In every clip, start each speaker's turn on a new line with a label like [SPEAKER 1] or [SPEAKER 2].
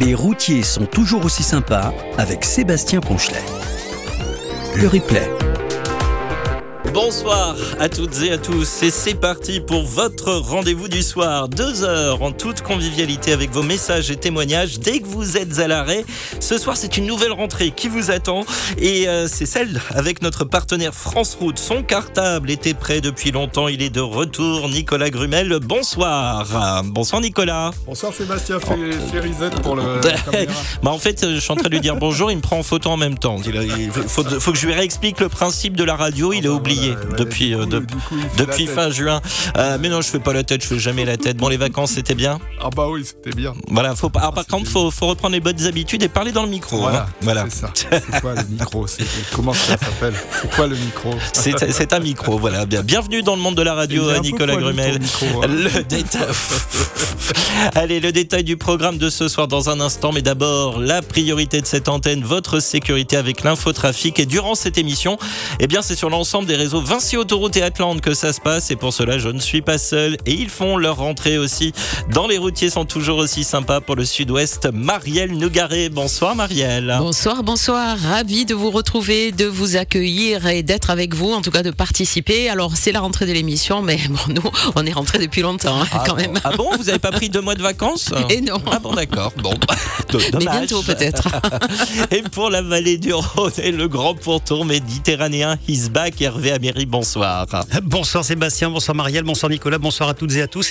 [SPEAKER 1] Les routiers sont toujours aussi sympas avec Sébastien Ponchelet. Le replay.
[SPEAKER 2] Bonsoir à toutes et à tous et c'est parti pour votre rendez-vous du soir. Deux heures en toute convivialité avec vos messages et témoignages dès que vous êtes à l'arrêt. Ce soir c'est une nouvelle rentrée qui vous attend et euh, c'est celle avec notre partenaire France Route. Son cartable était prêt depuis longtemps, il est de retour. Nicolas Grumel, bonsoir. Bonsoir Nicolas.
[SPEAKER 3] Bonsoir Sébastien, reset pour le...
[SPEAKER 2] bah en fait je suis en train de lui dire bonjour, il me prend en photo en même temps. Il, il faut, faut, que je lui réexplique le principe de la radio, il est oublié depuis, euh, depuis fin juin. Euh, mais non, je fais pas la tête, je fais jamais la tête. Bon, les vacances, c'était bien
[SPEAKER 3] Ah bah oui, c'était bien.
[SPEAKER 2] Voilà, faut, alors, par contre, faut, faut reprendre les bonnes habitudes et parler dans le micro.
[SPEAKER 3] Voilà,
[SPEAKER 2] hein. voilà.
[SPEAKER 3] c'est ça. C'est quoi le micro? Comment ça s'appelle? C'est quoi le micro?
[SPEAKER 2] C'est un micro, voilà. Bien. Bienvenue dans le monde de la radio, Nicolas Grumel.
[SPEAKER 3] Micro, hein.
[SPEAKER 2] Le détail... Allez, le détail du programme de ce soir dans un instant, mais d'abord, la priorité de cette antenne, votre sécurité avec l'infotrafic. Et durant cette émission, eh bien, c'est sur l'ensemble des réseaux Vinci Autoroute et Atlante que ça se passe. Et pour cela, je ne suis pas seul. Et ils font leur rentrée aussi. Dans les routiers sont toujours aussi sympas pour le sud-ouest. Marielle Nougaret. Bonsoir, Marielle.
[SPEAKER 4] Bonsoir, bonsoir. Ravi de vous retrouver, de vous accueillir et d'être avec vous, en tout cas de participer. Alors, c'est la rentrée de l'émission, mais bon, nous, on est rentré depuis longtemps, hein,
[SPEAKER 2] Ah
[SPEAKER 4] quand
[SPEAKER 2] bon
[SPEAKER 4] même.
[SPEAKER 2] Ah bon Vous n'avez pas pris deux mois de vacances
[SPEAKER 4] Et non.
[SPEAKER 2] Ah bon, d'accord. Bon,
[SPEAKER 4] Mais
[SPEAKER 2] dommage.
[SPEAKER 4] bientôt, peut-être.
[SPEAKER 2] Et pour la vallée du Rhône et le grand pourtour méditerranéen, he's back. Hervé Bonsoir
[SPEAKER 5] Sébastien, bonsoir Marielle, bonsoir Nicolas, bonsoir à toutes et à tous.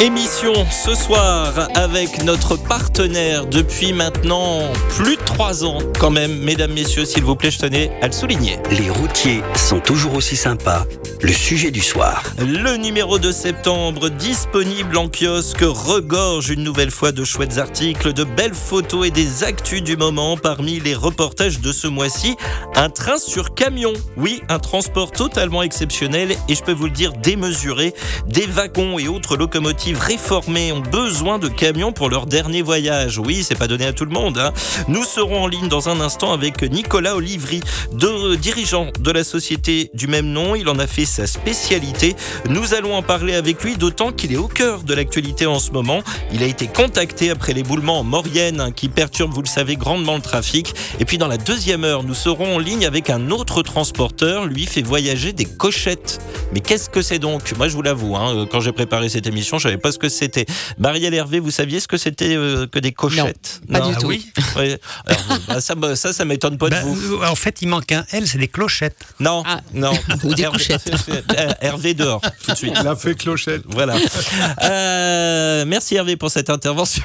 [SPEAKER 2] Émission ce soir avec notre partenaire depuis maintenant plus de trois ans quand même. Mesdames, messieurs, s'il vous plaît, je tenais à le souligner.
[SPEAKER 1] Les routiers sont toujours aussi sympas. Le sujet du soir.
[SPEAKER 2] Le numéro de septembre disponible en kiosque regorge une nouvelle fois de chouettes articles, de belles photos et des actus du moment. Parmi les reportages de ce mois-ci, un train sur camion. Oui, un transport totalement exceptionnel et je peux vous le dire démesuré. Des wagons et autres locomotives réformées ont besoin de camions pour leur dernier voyage. Oui, c'est pas donné à tout le monde. hein. Nous serons en ligne dans un instant avec Nicolas Olivry, dirigeant de la société du même nom. Il en a fait sa spécialité. Nous allons en parler avec lui, d'autant qu'il est au cœur de l'actualité en ce moment. Il a été contacté après l'éboulement en Maurienne hein, qui perturbe, vous le savez, grandement le trafic. Et puis dans la deuxième heure, nous serons en ligne avec un autre transporteur. Lui fait voyager des cochettes. Mais qu'est-ce que c'est donc? Moi, je vous l'avoue, hein, quand j'ai préparé cette émission, je savais pas ce que c'était. Marielle Hervé, vous saviez ce que c'était euh, que des cochettes?
[SPEAKER 4] Pas du
[SPEAKER 2] Ah
[SPEAKER 4] tout.
[SPEAKER 2] oui? Alors, bah, ça, ça, ça m'étonne pas de
[SPEAKER 5] Ben,
[SPEAKER 2] vous.
[SPEAKER 5] euh, en fait, il manque un L, c'est des clochettes.
[SPEAKER 2] Non,
[SPEAKER 4] Ah.
[SPEAKER 2] non.
[SPEAKER 4] Ou des
[SPEAKER 2] Hervé- Hervé dehors, tout de suite.
[SPEAKER 3] Il a fait clochette.
[SPEAKER 2] Voilà. Euh, merci Hervé pour cette intervention.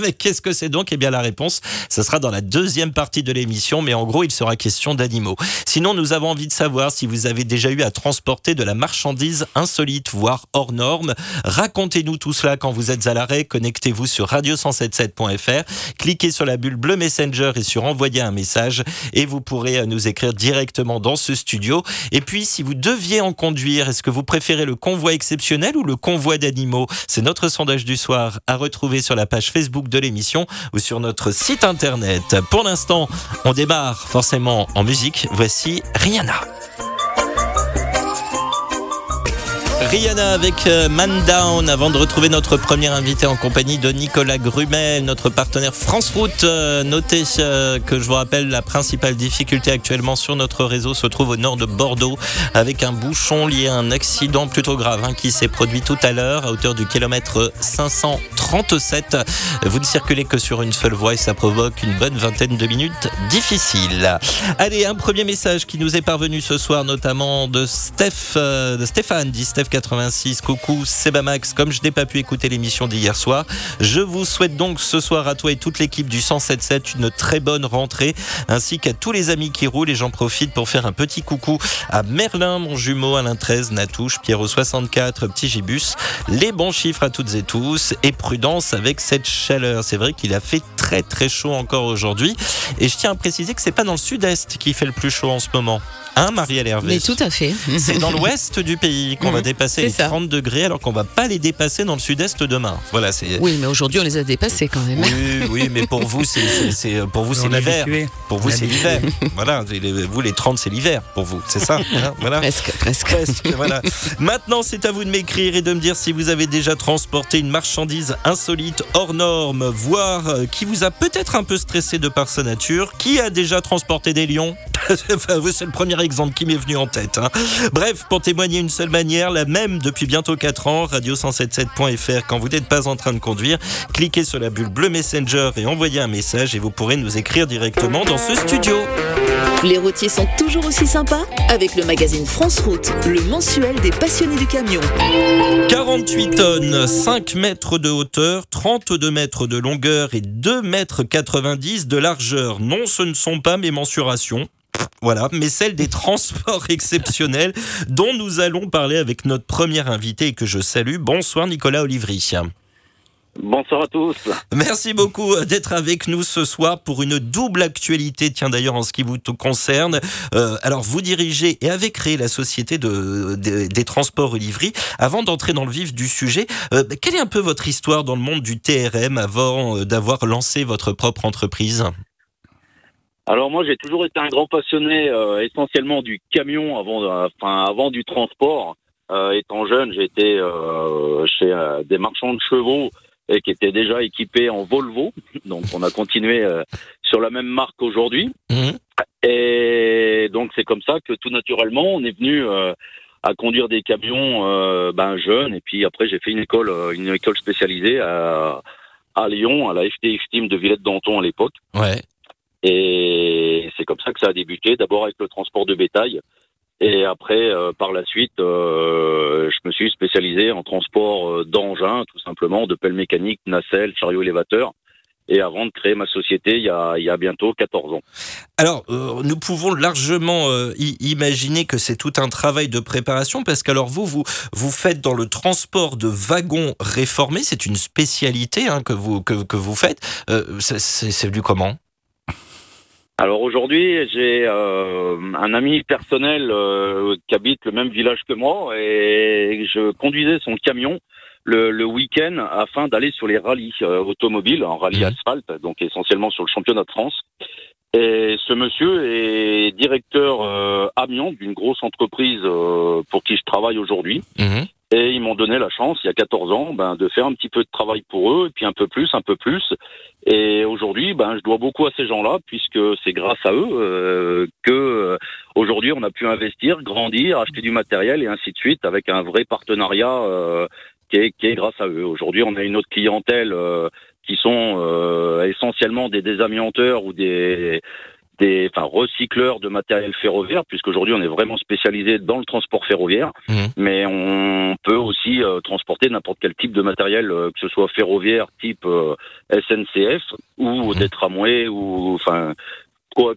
[SPEAKER 2] Mais qu'est-ce que c'est donc? Eh bien la réponse, ce sera dans la deuxième partie de l'émission, mais en gros il sera question d'animaux. Sinon nous avons envie de savoir si vous avez déjà eu à transporter de la marchandise insolite, voire hors norme. Racontez-nous tout cela quand vous êtes à l'arrêt. Connectez-vous sur radio177.fr, cliquez sur la bulle bleue Messenger et sur envoyer un message et vous pourrez euh, nous écrire directement dans ce studio. Et puis si vous deviez en conduire, est-ce que vous préférez le convoi exceptionnel ou le convoi d'animaux? C'est notre sondage du soir à retrouver sur la page Facebook de l'émission ou sur notre site internet. Pour l'instant, on démarre forcément en musique. Voici Rihanna. Rihanna avec euh, Man Down avant de retrouver notre premier invité en compagnie de Nicolas Grumel, notre partenaire France Route. Euh, notez euh, que je vous rappelle la principale difficulté actuellement sur notre réseau se trouve au nord de Bordeaux avec un bouchon lié à un accident plutôt grave hein, qui s'est produit tout à l'heure à hauteur du kilomètre 537. Vous ne circulez que sur une seule voie et ça provoque une bonne vingtaine de minutes difficiles. Allez, un premier message qui nous est parvenu ce soir, notamment de Steph, de Stéphane, dit Steph 86. Coucou, Sebamax. Comme je n'ai pas pu écouter l'émission d'hier soir, je vous souhaite donc ce soir à toi et toute l'équipe du 177 une très bonne rentrée, ainsi qu'à tous les amis qui roulent. Et j'en profite pour faire un petit coucou à Merlin, mon jumeau, Alain 13, Natouche, Pierrot 64, Petit Gibus. Les bons chiffres à toutes et tous et prudence avec cette chaleur. C'est vrai qu'il a fait très très chaud encore aujourd'hui. Et je tiens à préciser que c'est pas dans le sud-est qui fait le plus chaud en ce moment. Hein, Hervé
[SPEAKER 4] Mais tout à fait.
[SPEAKER 2] C'est dans l'ouest du pays qu'on va
[SPEAKER 4] Mhm,
[SPEAKER 2] dépasser les
[SPEAKER 4] ça.
[SPEAKER 2] 30 degrés alors qu'on va pas les dépasser dans le sud-est demain. Voilà, c'est.
[SPEAKER 4] Oui, mais aujourd'hui, on les a dépassés quand même.
[SPEAKER 2] Oui, oui, mais pour vous, c'est, pour vous, c'est l'hiver. Pour vous, c'est l'hiver. Voilà, vous, les 30, c'est l'hiver pour vous. C'est ça. hein, voilà.
[SPEAKER 4] Presque, presque.
[SPEAKER 2] Presque, voilà. Maintenant, c'est à vous de m'écrire et de me dire si vous avez déjà transporté une marchandise insolite, hors norme, voire euh, qui vous a peut-être un peu stressé de par sa nature. Qui a déjà transporté des lions Enfin, vous, C'est le premier exemple qui m'est venu en tête. hein. Bref, pour témoigner une seule manière, la même depuis bientôt 4 ans, radio177.fr, quand vous n'êtes pas en train de conduire, cliquez sur la bulle bleue Messenger et envoyez un message et vous pourrez nous écrire directement dans ce studio.
[SPEAKER 6] Les routiers sont toujours aussi sympas avec le magazine France Route, le mensuel des passionnés du camion.
[SPEAKER 2] 48 tonnes, 5 mètres de hauteur, 32 mètres de longueur et 2 mètres 90 de largeur. Non, ce ne sont pas mes mensurations. Voilà, mais celles des transports exceptionnels dont nous allons parler avec notre premier invité et que je salue. Bonsoir Nicolas Olivry.
[SPEAKER 7] Bonsoir à tous.
[SPEAKER 2] Merci beaucoup d'être avec nous ce soir pour une double actualité, tiens d'ailleurs en ce qui vous concerne. Euh, alors vous dirigez et avez créé la société de, des- des transports Olivry. Avant d'entrer dans le vif du sujet, euh, quelle est un peu votre histoire dans le monde du TRM avant euh, d'avoir lancé votre propre entreprise?
[SPEAKER 7] Alors moi j'ai toujours été un grand passionné euh, essentiellement du camion avant, euh, enfin avant du transport. Euh, étant jeune, j'ai été euh, chez euh, des marchands de chevaux et qui étaient déjà équipés en Volvo. Donc on a continué euh, sur la même marque aujourd'hui.
[SPEAKER 2] Mhm.
[SPEAKER 7] Et donc c'est comme ça que tout naturellement on est venu euh, à conduire des camions euh, ben jeunes. Et puis après j'ai fait une école, une école spécialisée à, à Lyon, à la FTX Team de Villette-Danton à l'époque.
[SPEAKER 2] Ouais.
[SPEAKER 7] Et c'est comme ça que ça a débuté, d'abord avec le transport de bétail. Et après, euh, par la suite, euh, je me suis spécialisé en transport euh, d'engins, tout simplement, de pelles mécaniques, nacelles, chariots élévateurs. Et avant de créer ma société, il y a, il y a bientôt 14 ans.
[SPEAKER 2] Alors, euh, nous pouvons largement euh, imaginer que c'est tout un travail de préparation parce qu'alors vous, vous, vous faites dans le transport de wagons réformés, c'est une spécialité hein, que, vous, que, que vous faites. Euh, c'est venu comment?
[SPEAKER 7] Alors aujourd'hui, j'ai euh, un ami personnel euh, qui habite le même village que moi et je conduisais son camion le, le week-end afin d'aller sur les rallyes euh, automobiles, en rallye
[SPEAKER 2] Mhm.
[SPEAKER 7] asphalte, donc essentiellement sur le championnat de France. Et ce monsieur est directeur euh, amiant d'une grosse entreprise euh, pour qui je travaille aujourd'hui.
[SPEAKER 2] Mhm.
[SPEAKER 7] Et ils m'ont donné la chance, il y a 14 ans, ben, de faire un petit peu de travail pour eux, et puis un peu plus, un peu plus. Et aujourd'hui, ben, je dois beaucoup à ces gens-là, puisque c'est grâce à eux euh, que euh, aujourd'hui on a pu investir, grandir, acheter du matériel et ainsi de suite, avec un vrai partenariat euh, qui, est, qui est grâce à eux. Aujourd'hui, on a une autre clientèle euh, qui sont euh, essentiellement des désamianteurs ou des des enfin, recycleurs de matériel ferroviaire, puisqu'aujourd'hui on est vraiment spécialisé dans le transport ferroviaire,
[SPEAKER 2] Mhm.
[SPEAKER 7] mais on peut aussi euh, transporter n'importe quel type de matériel, euh, que ce soit ferroviaire type euh, SNCF ou
[SPEAKER 2] Mhm.
[SPEAKER 7] des tramways ou enfin quoi,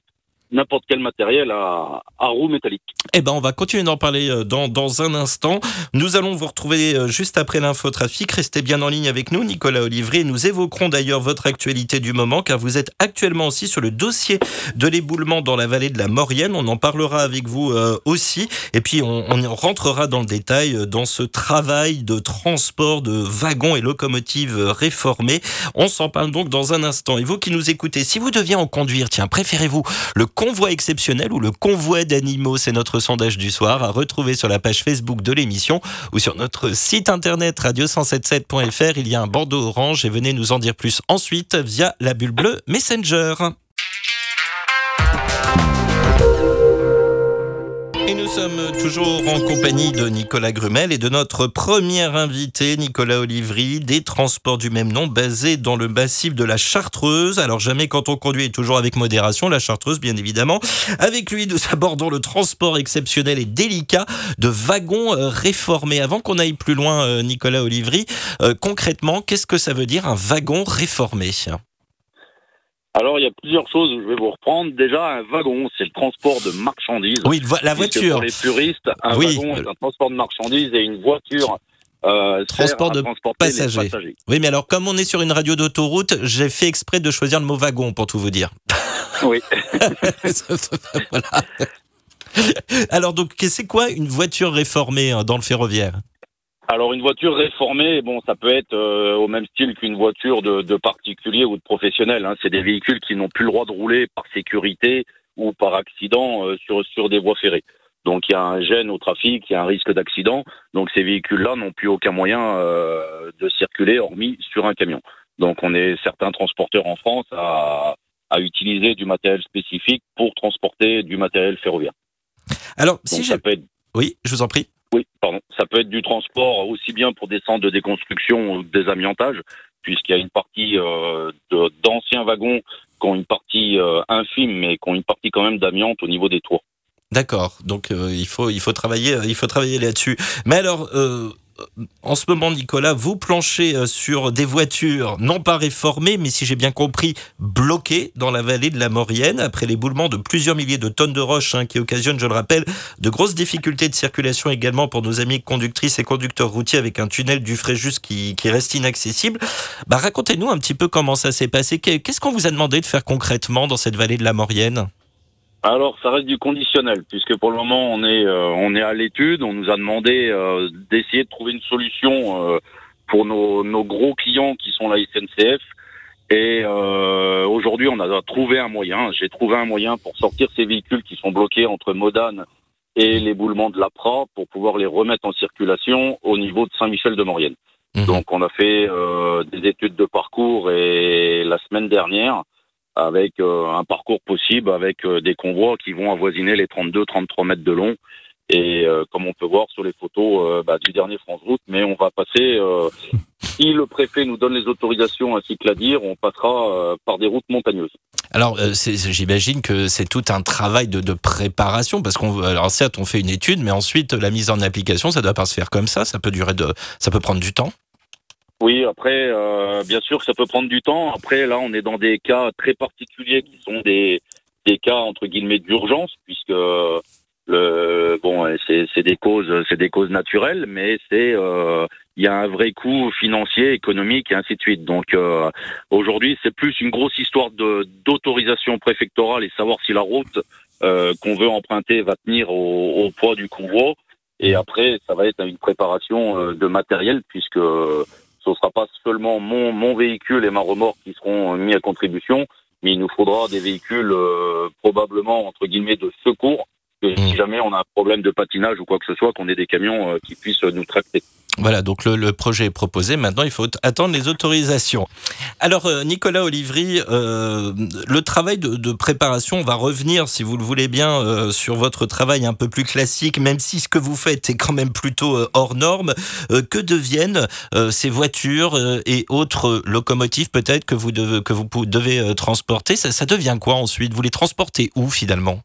[SPEAKER 7] n'importe quel matériel à, à roue métallique.
[SPEAKER 2] Eh ben, on va continuer d'en parler euh, dans, dans un instant. Nous allons vous retrouver euh, juste après l'infotrafic. Restez bien en ligne avec nous, Nicolas Olivry. Nous évoquerons d'ailleurs votre actualité du moment, car vous êtes actuellement aussi sur le dossier de l'éboulement dans la vallée de la Maurienne. On en parlera avec vous euh, aussi. Et puis, on, on rentrera dans le détail dans ce travail de transport de wagons et locomotives réformés. On s'en parle donc dans un instant. Et vous qui nous écoutez, si vous deviez en conduire, tiens, préférez-vous le convoi exceptionnel ou le convoi d'animaux C'est notre sondage du soir à retrouver sur la page Facebook de l'émission ou sur notre site internet radio177.fr. Il y a un bandeau orange et venez nous en dire plus ensuite via la bulle bleue Messenger. Et nous sommes toujours en compagnie de Nicolas Grumel et de notre premier invité, Nicolas Olivry, des transports du même nom, basé dans le massif de la Chartreuse. Alors jamais quand on conduit, et toujours avec modération, la Chartreuse bien évidemment. Avec lui, nous abordons le transport exceptionnel et délicat de wagons euh, réformés. Avant qu'on aille plus loin, euh, Nicolas Olivry, euh, concrètement, qu'est-ce que ça veut dire un wagon réformé?
[SPEAKER 7] Alors il y a plusieurs choses où je vais vous reprendre. Déjà un wagon, c'est le transport de marchandises.
[SPEAKER 2] Oui, la voiture.
[SPEAKER 7] Pour les puristes, un
[SPEAKER 2] Oui.
[SPEAKER 7] wagon est un transport de marchandises et une voiture euh,
[SPEAKER 2] Transport de passagers.
[SPEAKER 7] passagers.
[SPEAKER 2] Oui, mais alors comme on est sur une radio d'autoroute, j'ai fait exprès de choisir le mot wagon pour tout vous dire.
[SPEAKER 7] Oui.
[SPEAKER 2] voilà. Alors donc, c'est quoi une voiture réformée hein, dans le ferroviaire?
[SPEAKER 7] Alors une voiture réformée, bon, ça peut être euh, au même style qu'une voiture de, de particulier ou de professionnel. Hein. C'est des véhicules qui n'ont plus le droit de rouler par sécurité ou par accident euh, sur sur des voies ferrées. Donc il y a un gêne au trafic, il y a un risque d'accident. Donc ces véhicules-là n'ont plus aucun moyen euh, de circuler hormis sur un camion. Donc on est certains transporteurs en France à, à utiliser du matériel spécifique pour transporter du matériel ferroviaire.
[SPEAKER 2] Alors, si
[SPEAKER 7] Donc ça peut être
[SPEAKER 2] Oui, je vous en prie.
[SPEAKER 7] Oui, pardon. Ça peut être du transport aussi bien pour des centres de déconstruction ou des amiantages, puisqu'il y a une partie euh, de- d'anciens wagons qui ont une partie euh, infime, mais qui ont une partie quand même d'amiante au niveau des tours.
[SPEAKER 2] D'accord. Donc euh, il faut il faut travailler il faut travailler là-dessus. Mais alors euh, en ce moment, Nicolas, vous planchez euh, sur des voitures non pas réformées, mais si j'ai bien compris, bloquées dans la vallée de la Maurienne après l'éboulement de plusieurs milliers de tonnes de roches hein, qui occasionnent, je le rappelle, de grosses difficultés de circulation également pour nos amis conductrices et conducteurs routiers avec un tunnel du Fréjus qui, qui reste inaccessible. Bah, racontez-nous un petit peu comment ça s'est passé. Qu'est- Qu'est-ce qu'on vous a demandé de faire concrètement dans cette vallée de la Maurienne?
[SPEAKER 7] Alors, ça reste du conditionnel, puisque pour le moment, on est, euh, on est à l'étude. On nous a demandé euh, d'essayer de trouver une solution euh, pour nos, nos gros clients qui sont la SNCF. Et euh, aujourd'hui, on a trouvé un moyen. J'ai trouvé un moyen pour sortir ces véhicules qui sont bloqués entre Modane et l'éboulement de l'APRA pour pouvoir les remettre en circulation au niveau de Saint-Michel-de-Maurienne.
[SPEAKER 2] Mhm.
[SPEAKER 7] Donc, on a fait euh, des études de parcours et la semaine dernière, avec euh, un parcours possible avec euh, des convois qui vont avoisiner les 32-33 mètres de long. Et euh, comme on peut voir sur les photos euh, bah, du dernier France Route, mais on va passer, euh, si le préfet nous donne les autorisations ainsi que la dire, on passera euh, par des routes montagneuses.
[SPEAKER 2] Alors, j'imagine que c'est tout un travail de, de préparation parce qu'on, alors certes, on fait une étude, mais ensuite la mise en application, ça doit pas se faire comme ça. Ça peut durer de, ça peut prendre du temps.
[SPEAKER 7] Oui, après, euh, bien sûr, ça peut prendre du temps. Après, là, on est dans des cas très particuliers qui sont des, des cas entre guillemets d'urgence, puisque le bon, euh, c'est des causes, c'est des causes naturelles, mais c'est euh, il y a un vrai coût financier, économique et ainsi de suite. Donc euh, aujourd'hui, c'est plus une grosse histoire de d'autorisation préfectorale et savoir si la route euh, qu'on veut emprunter va tenir au, au poids du convoi. Et après, ça va être une préparation euh, de matériel, puisque ce ne sera pas seulement mon, mon véhicule et ma remorque qui seront mis à contribution, mais il nous faudra des véhicules euh, probablement entre guillemets de secours, que si
[SPEAKER 2] Mm.
[SPEAKER 7] jamais on a un problème de patinage ou quoi que ce soit, qu'on ait des camions euh, qui puissent nous tracter.
[SPEAKER 2] Voilà, donc le, le projet est proposé. Maintenant, il faut attendre les autorisations. Alors, euh, Nicolas Olivry, euh, le travail de, de préparation, on va revenir, si vous le voulez bien, euh, sur votre travail un peu plus classique, même si ce que vous faites est quand même plutôt euh, hors norme. Euh, que deviennent ces voitures et autres locomotives peut-être que vous devez, que vous devez transporter? Ça, ça devient quoi ensuite? Vous les transportez où finalement?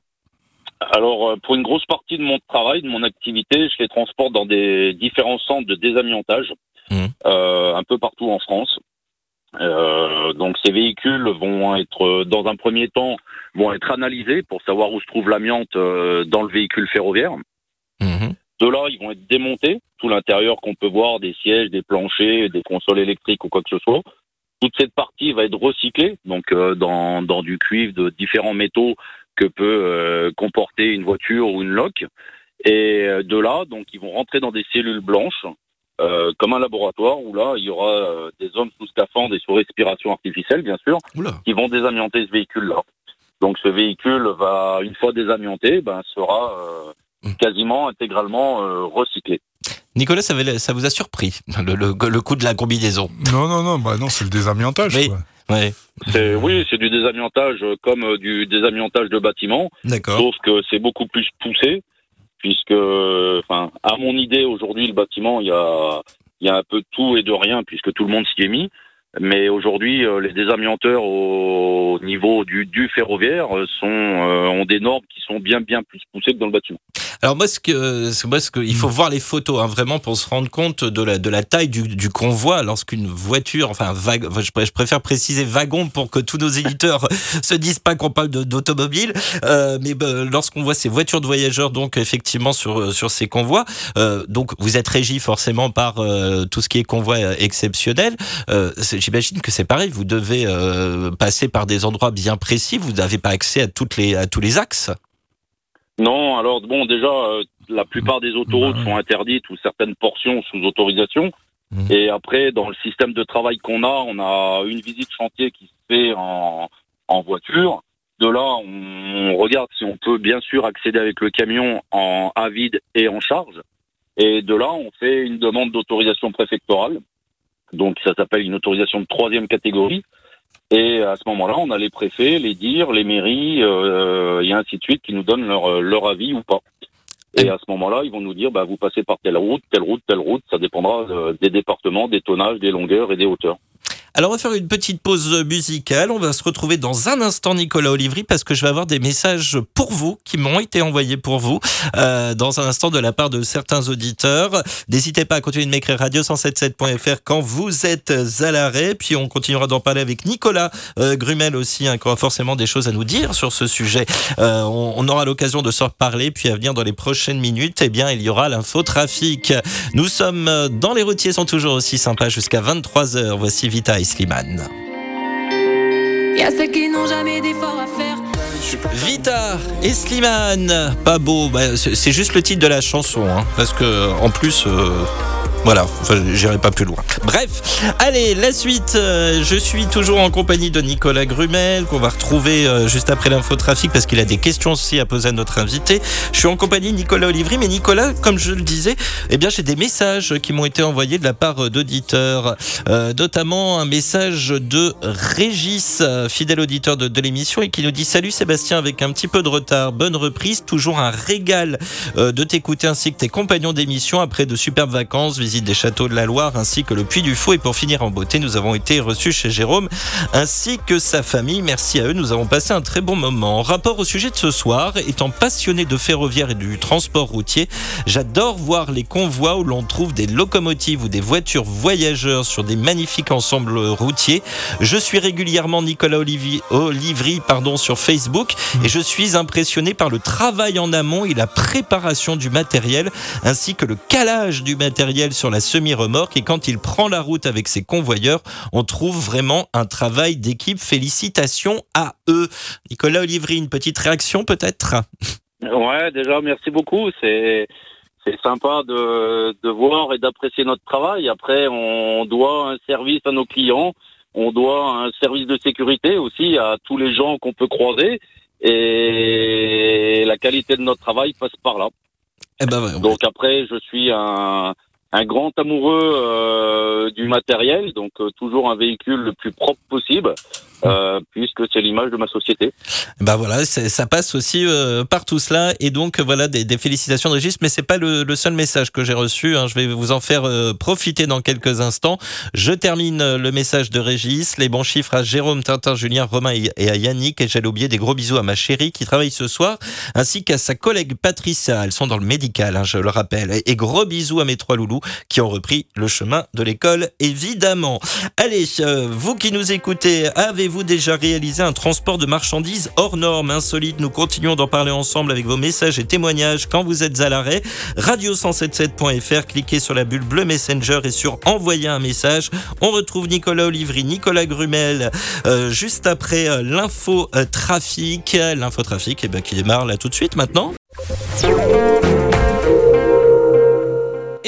[SPEAKER 7] Alors, euh, pour une grosse partie de mon travail, de mon activité, je les transporte dans des différents centres de désamiantage,
[SPEAKER 2] Mhm.
[SPEAKER 7] euh, un peu partout en France. Euh, donc, ces véhicules vont être, dans un premier temps, vont être analysés pour savoir où se trouve l'amiante euh, dans le véhicule ferroviaire.
[SPEAKER 2] Mhm.
[SPEAKER 7] De là, ils vont être démontés, tout l'intérieur qu'on peut voir, des sièges, des planchers, des consoles électriques ou quoi que ce soit. Toute cette partie va être recyclée, donc euh, dans, dans du cuivre de différents métaux que peut euh, comporter une voiture ou une loque. Et euh, de là, donc, ils vont rentrer dans des cellules blanches, euh, comme un laboratoire, où là, il y aura euh, des hommes sous scaphandre et sous respiration artificielle, bien sûr,
[SPEAKER 2] Oula.
[SPEAKER 7] qui vont désamianter ce véhicule-là. Donc ce véhicule va, une fois désamianté, ben, sera euh,
[SPEAKER 2] Mm.
[SPEAKER 7] quasiment intégralement euh, recyclé.
[SPEAKER 2] Nicolas, ça, vous a surpris, le, le, le coup de la combinaison?
[SPEAKER 3] Non, non, non, bah non, c'est le désamiantage.
[SPEAKER 2] Oui.
[SPEAKER 3] quoi.
[SPEAKER 2] Ouais,
[SPEAKER 7] C'est, oui, c'est du désamiantage euh, comme euh, du désamiantage de bâtiment,
[SPEAKER 2] d'accord.
[SPEAKER 7] sauf que c'est beaucoup plus poussé, puisque, euh, enfin, à mon idée, aujourd'hui, le bâtiment, il y a, il y a un peu de tout et de rien, puisque tout le monde s'y est mis. Mais aujourd'hui, euh, les désamianteurs au niveau du, du ferroviaire euh, sont, euh, ont des normes qui sont bien, bien plus poussées que dans le bâtiment.
[SPEAKER 2] Alors moi, ce que, moi, ce que, il faut voir les photos, hein, vraiment pour se rendre compte de la, de la taille du, du convoi. Lorsqu'une voiture, enfin, vague, je, pré- je préfère préciser wagon pour que tous nos éditeurs se disent pas qu'on parle d'automobile, euh, mais bah, lorsqu'on voit ces voitures de voyageurs, donc effectivement sur sur ces convois, euh, donc vous êtes régi forcément par euh, tout ce qui est convoi euh, exceptionnel. Euh, J'imagine que c'est pareil. Vous devez euh, passer par des endroits bien précis. Vous n'avez pas accès à toutes les à tous les axes.
[SPEAKER 7] Non, alors bon, déjà, euh, la plupart des autoroutes
[SPEAKER 3] Bah
[SPEAKER 7] sont interdites ou certaines portions sous autorisation.
[SPEAKER 2] Mhm.
[SPEAKER 7] Et après, dans le système de travail qu'on a, on a une visite chantier qui se fait en, en voiture. De là, on, on regarde si on peut bien sûr accéder avec le camion en à vide et en charge. Et de là, on fait une demande d'autorisation préfectorale. Donc, ça s'appelle une autorisation de troisième catégorie. Et à ce moment-là, on a les préfets, les dires, les mairies, euh, et ainsi de suite, qui nous donnent leur, leur avis ou pas. Et à ce moment-là, ils vont nous dire, bah, vous passez par telle route, telle route, telle route. Ça dépendra euh, des départements, des tonnages, des longueurs et des hauteurs.
[SPEAKER 2] Alors, on va faire une petite pause musicale. On va se retrouver dans un instant, Nicolas Olivry, parce que je vais avoir des messages pour vous qui m'ont été envoyés pour vous euh, dans un instant de la part de certains auditeurs. N'hésitez pas à continuer de m'écrire radio177.fr quand vous êtes à l'arrêt. Puis on continuera d'en parler avec Nicolas euh, Grumel aussi, hein, qui aura forcément des choses à nous dire sur ce sujet. Euh, on, aura l'occasion de se reparler. Puis à venir dans les prochaines minutes, eh bien, il y aura l'infotrafic. Nous sommes dans les routiers, sont toujours aussi sympas jusqu'à 23h. Voici Vita et Slimane.
[SPEAKER 8] Y'a ceux qui n'ont jamais d'efforts à faire.
[SPEAKER 2] Vita et Slimane, pas beau, bah, c'est c'est juste le titre de la chanson, hein, parce que en plus, euh, voilà, j'irai pas plus loin. Bref, allez, la suite, euh, je suis toujours en compagnie de Nicolas Grumel, qu'on va retrouver euh, juste après l'infotrafic, parce qu'il a des questions aussi à poser à notre invité. Je suis en compagnie de Nicolas Olivry, mais Nicolas, comme je le disais, eh bien, j'ai des messages qui m'ont été envoyés de la part d'auditeurs, euh, notamment un message de Régis, fidèle auditeur de, l'émission, et qui nous dit Salut Sébastien, avec un petit peu de retard, bonne reprise, toujours un régal de t'écouter ainsi que tes compagnons d'émission après de superbes vacances, des châteaux de la Loire ainsi que le Puy du Fou. Et pour finir en beauté, nous avons été reçus chez Jérôme ainsi que sa famille. Merci à eux, nous avons passé un très bon moment. En rapport au sujet de ce soir, étant passionné de ferroviaire et du transport routier, j'adore voir les convois où l'on trouve des locomotives ou des voitures voyageurs sur des magnifiques ensembles routiers. Je suis régulièrement Nicolas Olivi- Olivry pardon, sur Facebook et je suis impressionné par le travail en amont et la préparation du matériel ainsi que le calage du matériel sur la semi-remorque et quand il prend la route avec ses convoyeurs, on trouve vraiment un travail d'équipe. Félicitations à eux. Nicolas Olivry, une petite réaction peut-être?
[SPEAKER 7] Ouais, déjà, merci beaucoup. C'est c'est sympa de, de voir et d'apprécier notre travail. Après, on doit un service à nos clients, on doit un service de sécurité aussi à tous les gens qu'on peut croiser. Et la qualité de notre travail passe par là.
[SPEAKER 2] eh ben, ouais,
[SPEAKER 7] Donc après, je suis un, un grand amoureux euh, du matériel, donc euh, toujours un véhicule le plus propre possible, euh, puisque c'est l'image de ma société.
[SPEAKER 2] Bah voilà, ça passe aussi euh, par tout cela et donc voilà des, des félicitations Régis, mais c'est pas le, le seul message que j'ai reçu. hein. Je vais vous en faire euh, profiter dans quelques instants. Je termine euh, le message de Régis, les bons chiffres à Jérôme, Tintin, Julien, Romain et, à Yannick. Et j'allais oublier des gros bisous à ma chérie qui travaille ce soir, ainsi qu'à sa collègue Patricia. Elles sont dans le médical, hein, je le rappelle. Et, et gros bisous à mes trois loulous qui ont repris le chemin de l'école, évidemment. Allez, euh, vous qui nous écoutez, avez-vous déjà réalisé un transport de marchandises hors normes, insolite Nous continuons d'en parler ensemble avec vos messages et témoignages quand vous êtes à l'arrêt. Radio177.fr, cliquez sur la bulle bleue Messenger et sur envoyer un message. On retrouve Nicolas Olivry, Nicolas Grumel, euh, juste après euh, l'info euh, trafic. L'info trafic eh ben, qui démarre là tout de suite maintenant.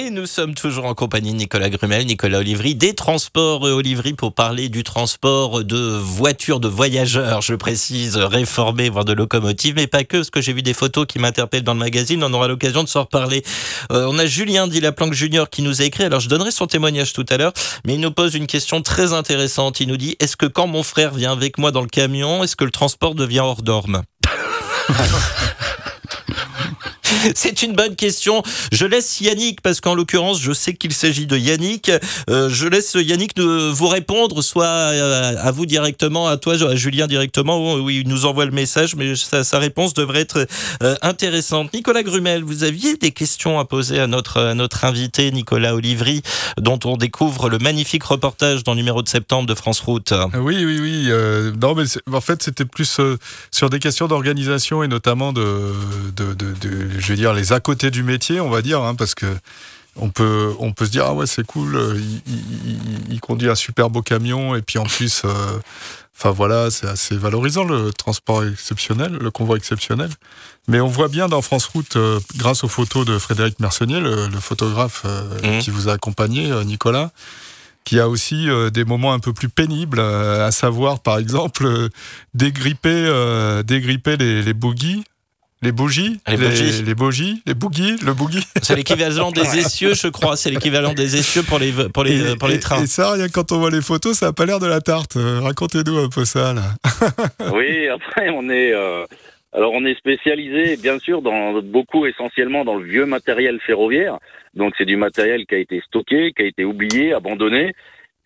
[SPEAKER 2] Et nous sommes toujours en compagnie de Nicolas Grumel, Nicolas Olivry, des transports euh, Olivry pour parler du transport de voitures de voyageurs, je précise, réformées, voire de locomotives, mais pas que, parce que j'ai vu des photos qui m'interpellent dans le magazine, on aura l'occasion de s'en reparler. Euh, on a Julien dit Laplanque Junior qui nous a écrit, alors je donnerai son témoignage tout à l'heure, mais il nous pose une question très intéressante. Il nous dit, est-ce que quand mon frère vient avec moi dans le camion, est-ce que le transport devient hors norme? C'est une bonne question. Je laisse Yannick, parce qu'en l'occurrence, je sais qu'il s'agit de Yannick. Euh, je laisse Yannick de vous répondre, soit euh, à vous directement, à toi, à Julien directement. Oui, il nous envoie le message, mais sa, réponse devrait être euh, intéressante. Nicolas Grumel, vous aviez des questions à poser à notre, invité, Nicolas Olivry, dont on découvre le magnifique reportage dans le numéro de septembre de France Route.
[SPEAKER 3] Oui, oui, oui. euh, non, mais en fait, c'était plus sur des questions d'organisation et notamment de- je vais dire, les à côté du métier, on va dire, hein, parce que on peut, on peut se dire, ah ouais, c'est cool, euh, il, il- il- il conduit un super beau camion et puis en plus, euh, Enfin voilà, c'est assez valorisant le transport exceptionnel, le convoi exceptionnel. Mais on voit bien dans France Route, euh, grâce aux photos de Frédéric Mersonnier, le, le photographe euh,
[SPEAKER 2] Mhm.
[SPEAKER 3] qui vous a accompagné, Nicolas, qui a aussi euh, des moments un peu plus pénibles, euh, à savoir par exemple euh, dégripper, dégripper les, les boogies. Les bougies,
[SPEAKER 2] Les bougies.
[SPEAKER 3] les bougies, les boogies, le boogie.
[SPEAKER 2] C'est l'équivalent des essieux, je crois. C'est l'équivalent des essieux pour les, pour les, pour les trains.
[SPEAKER 3] Et ça, rien quand on voit les photos, ça a pas l'air de la tarte. Euh, Racontez-nous un peu ça, là.
[SPEAKER 7] Oui, après on est euh, alors on est spécialisé bien sûr dans beaucoup essentiellement dans le vieux matériel ferroviaire. Donc c'est du matériel qui a été stocké, qui a été oublié, abandonné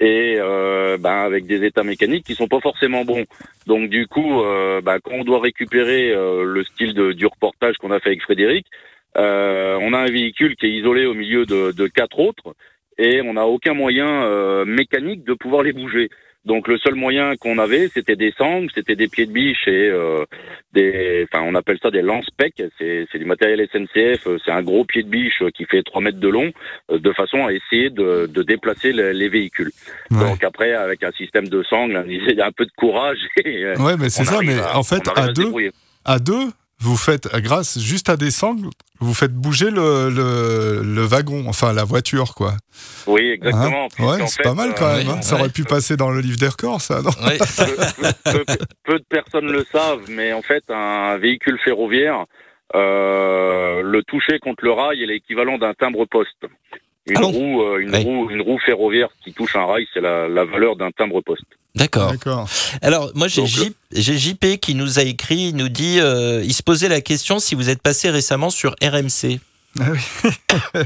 [SPEAKER 7] et euh, ben, avec des états mécaniques qui sont pas forcément bons. Donc du coup, euh, ben, quand on doit récupérer euh, le style du reportage qu'on a fait avec Frédéric, on a un véhicule qui est isolé au milieu de, de quatre autres et on n'a aucun moyen mécanique de pouvoir les bouger. Donc le seul moyen qu'on avait, c'était des sangles, c'était des pieds de biche et euh, des, enfin on appelle ça des lance-pecs. C'est c'est du matériel SNCF. euh, C'est un gros pied de biche euh, qui fait 3 mètres de long, euh, de façon à essayer de, de déplacer le- les véhicules.
[SPEAKER 3] Ouais.
[SPEAKER 7] Donc après, avec un système de sangles, il y a un peu de courage. Et,
[SPEAKER 3] Ouais, mais c'est ça, mais
[SPEAKER 7] à-
[SPEAKER 3] en fait, à
[SPEAKER 7] se
[SPEAKER 3] deux, à deux, vous faites, grâce juste à des sangles, vous faites bouger le, le, le wagon, enfin la voiture, quoi.
[SPEAKER 7] Oui, exactement.
[SPEAKER 3] Hein ouais, c'est pas mal quand
[SPEAKER 7] euh,
[SPEAKER 3] même. hein. Ça aurait pu passer dans le livre des records, ça, non
[SPEAKER 2] Ouais.
[SPEAKER 7] peu, peu- peu de personnes le savent, mais en fait, un véhicule ferroviaire, euh, le toucher contre le rail est l'équivalent d'un timbre-poste. Une,
[SPEAKER 2] Ah bon
[SPEAKER 7] roue, euh, une,
[SPEAKER 2] Ouais.
[SPEAKER 7] roue, une roue ferroviaire qui touche un rail, c'est la, la valeur d'un timbre-poste.
[SPEAKER 2] D'accord.
[SPEAKER 3] D'accord.
[SPEAKER 2] Alors, moi, j'ai JP qui nous a écrit, il nous dit, euh, il se posait la question si vous êtes passé récemment sur RMC.
[SPEAKER 3] Ah oui.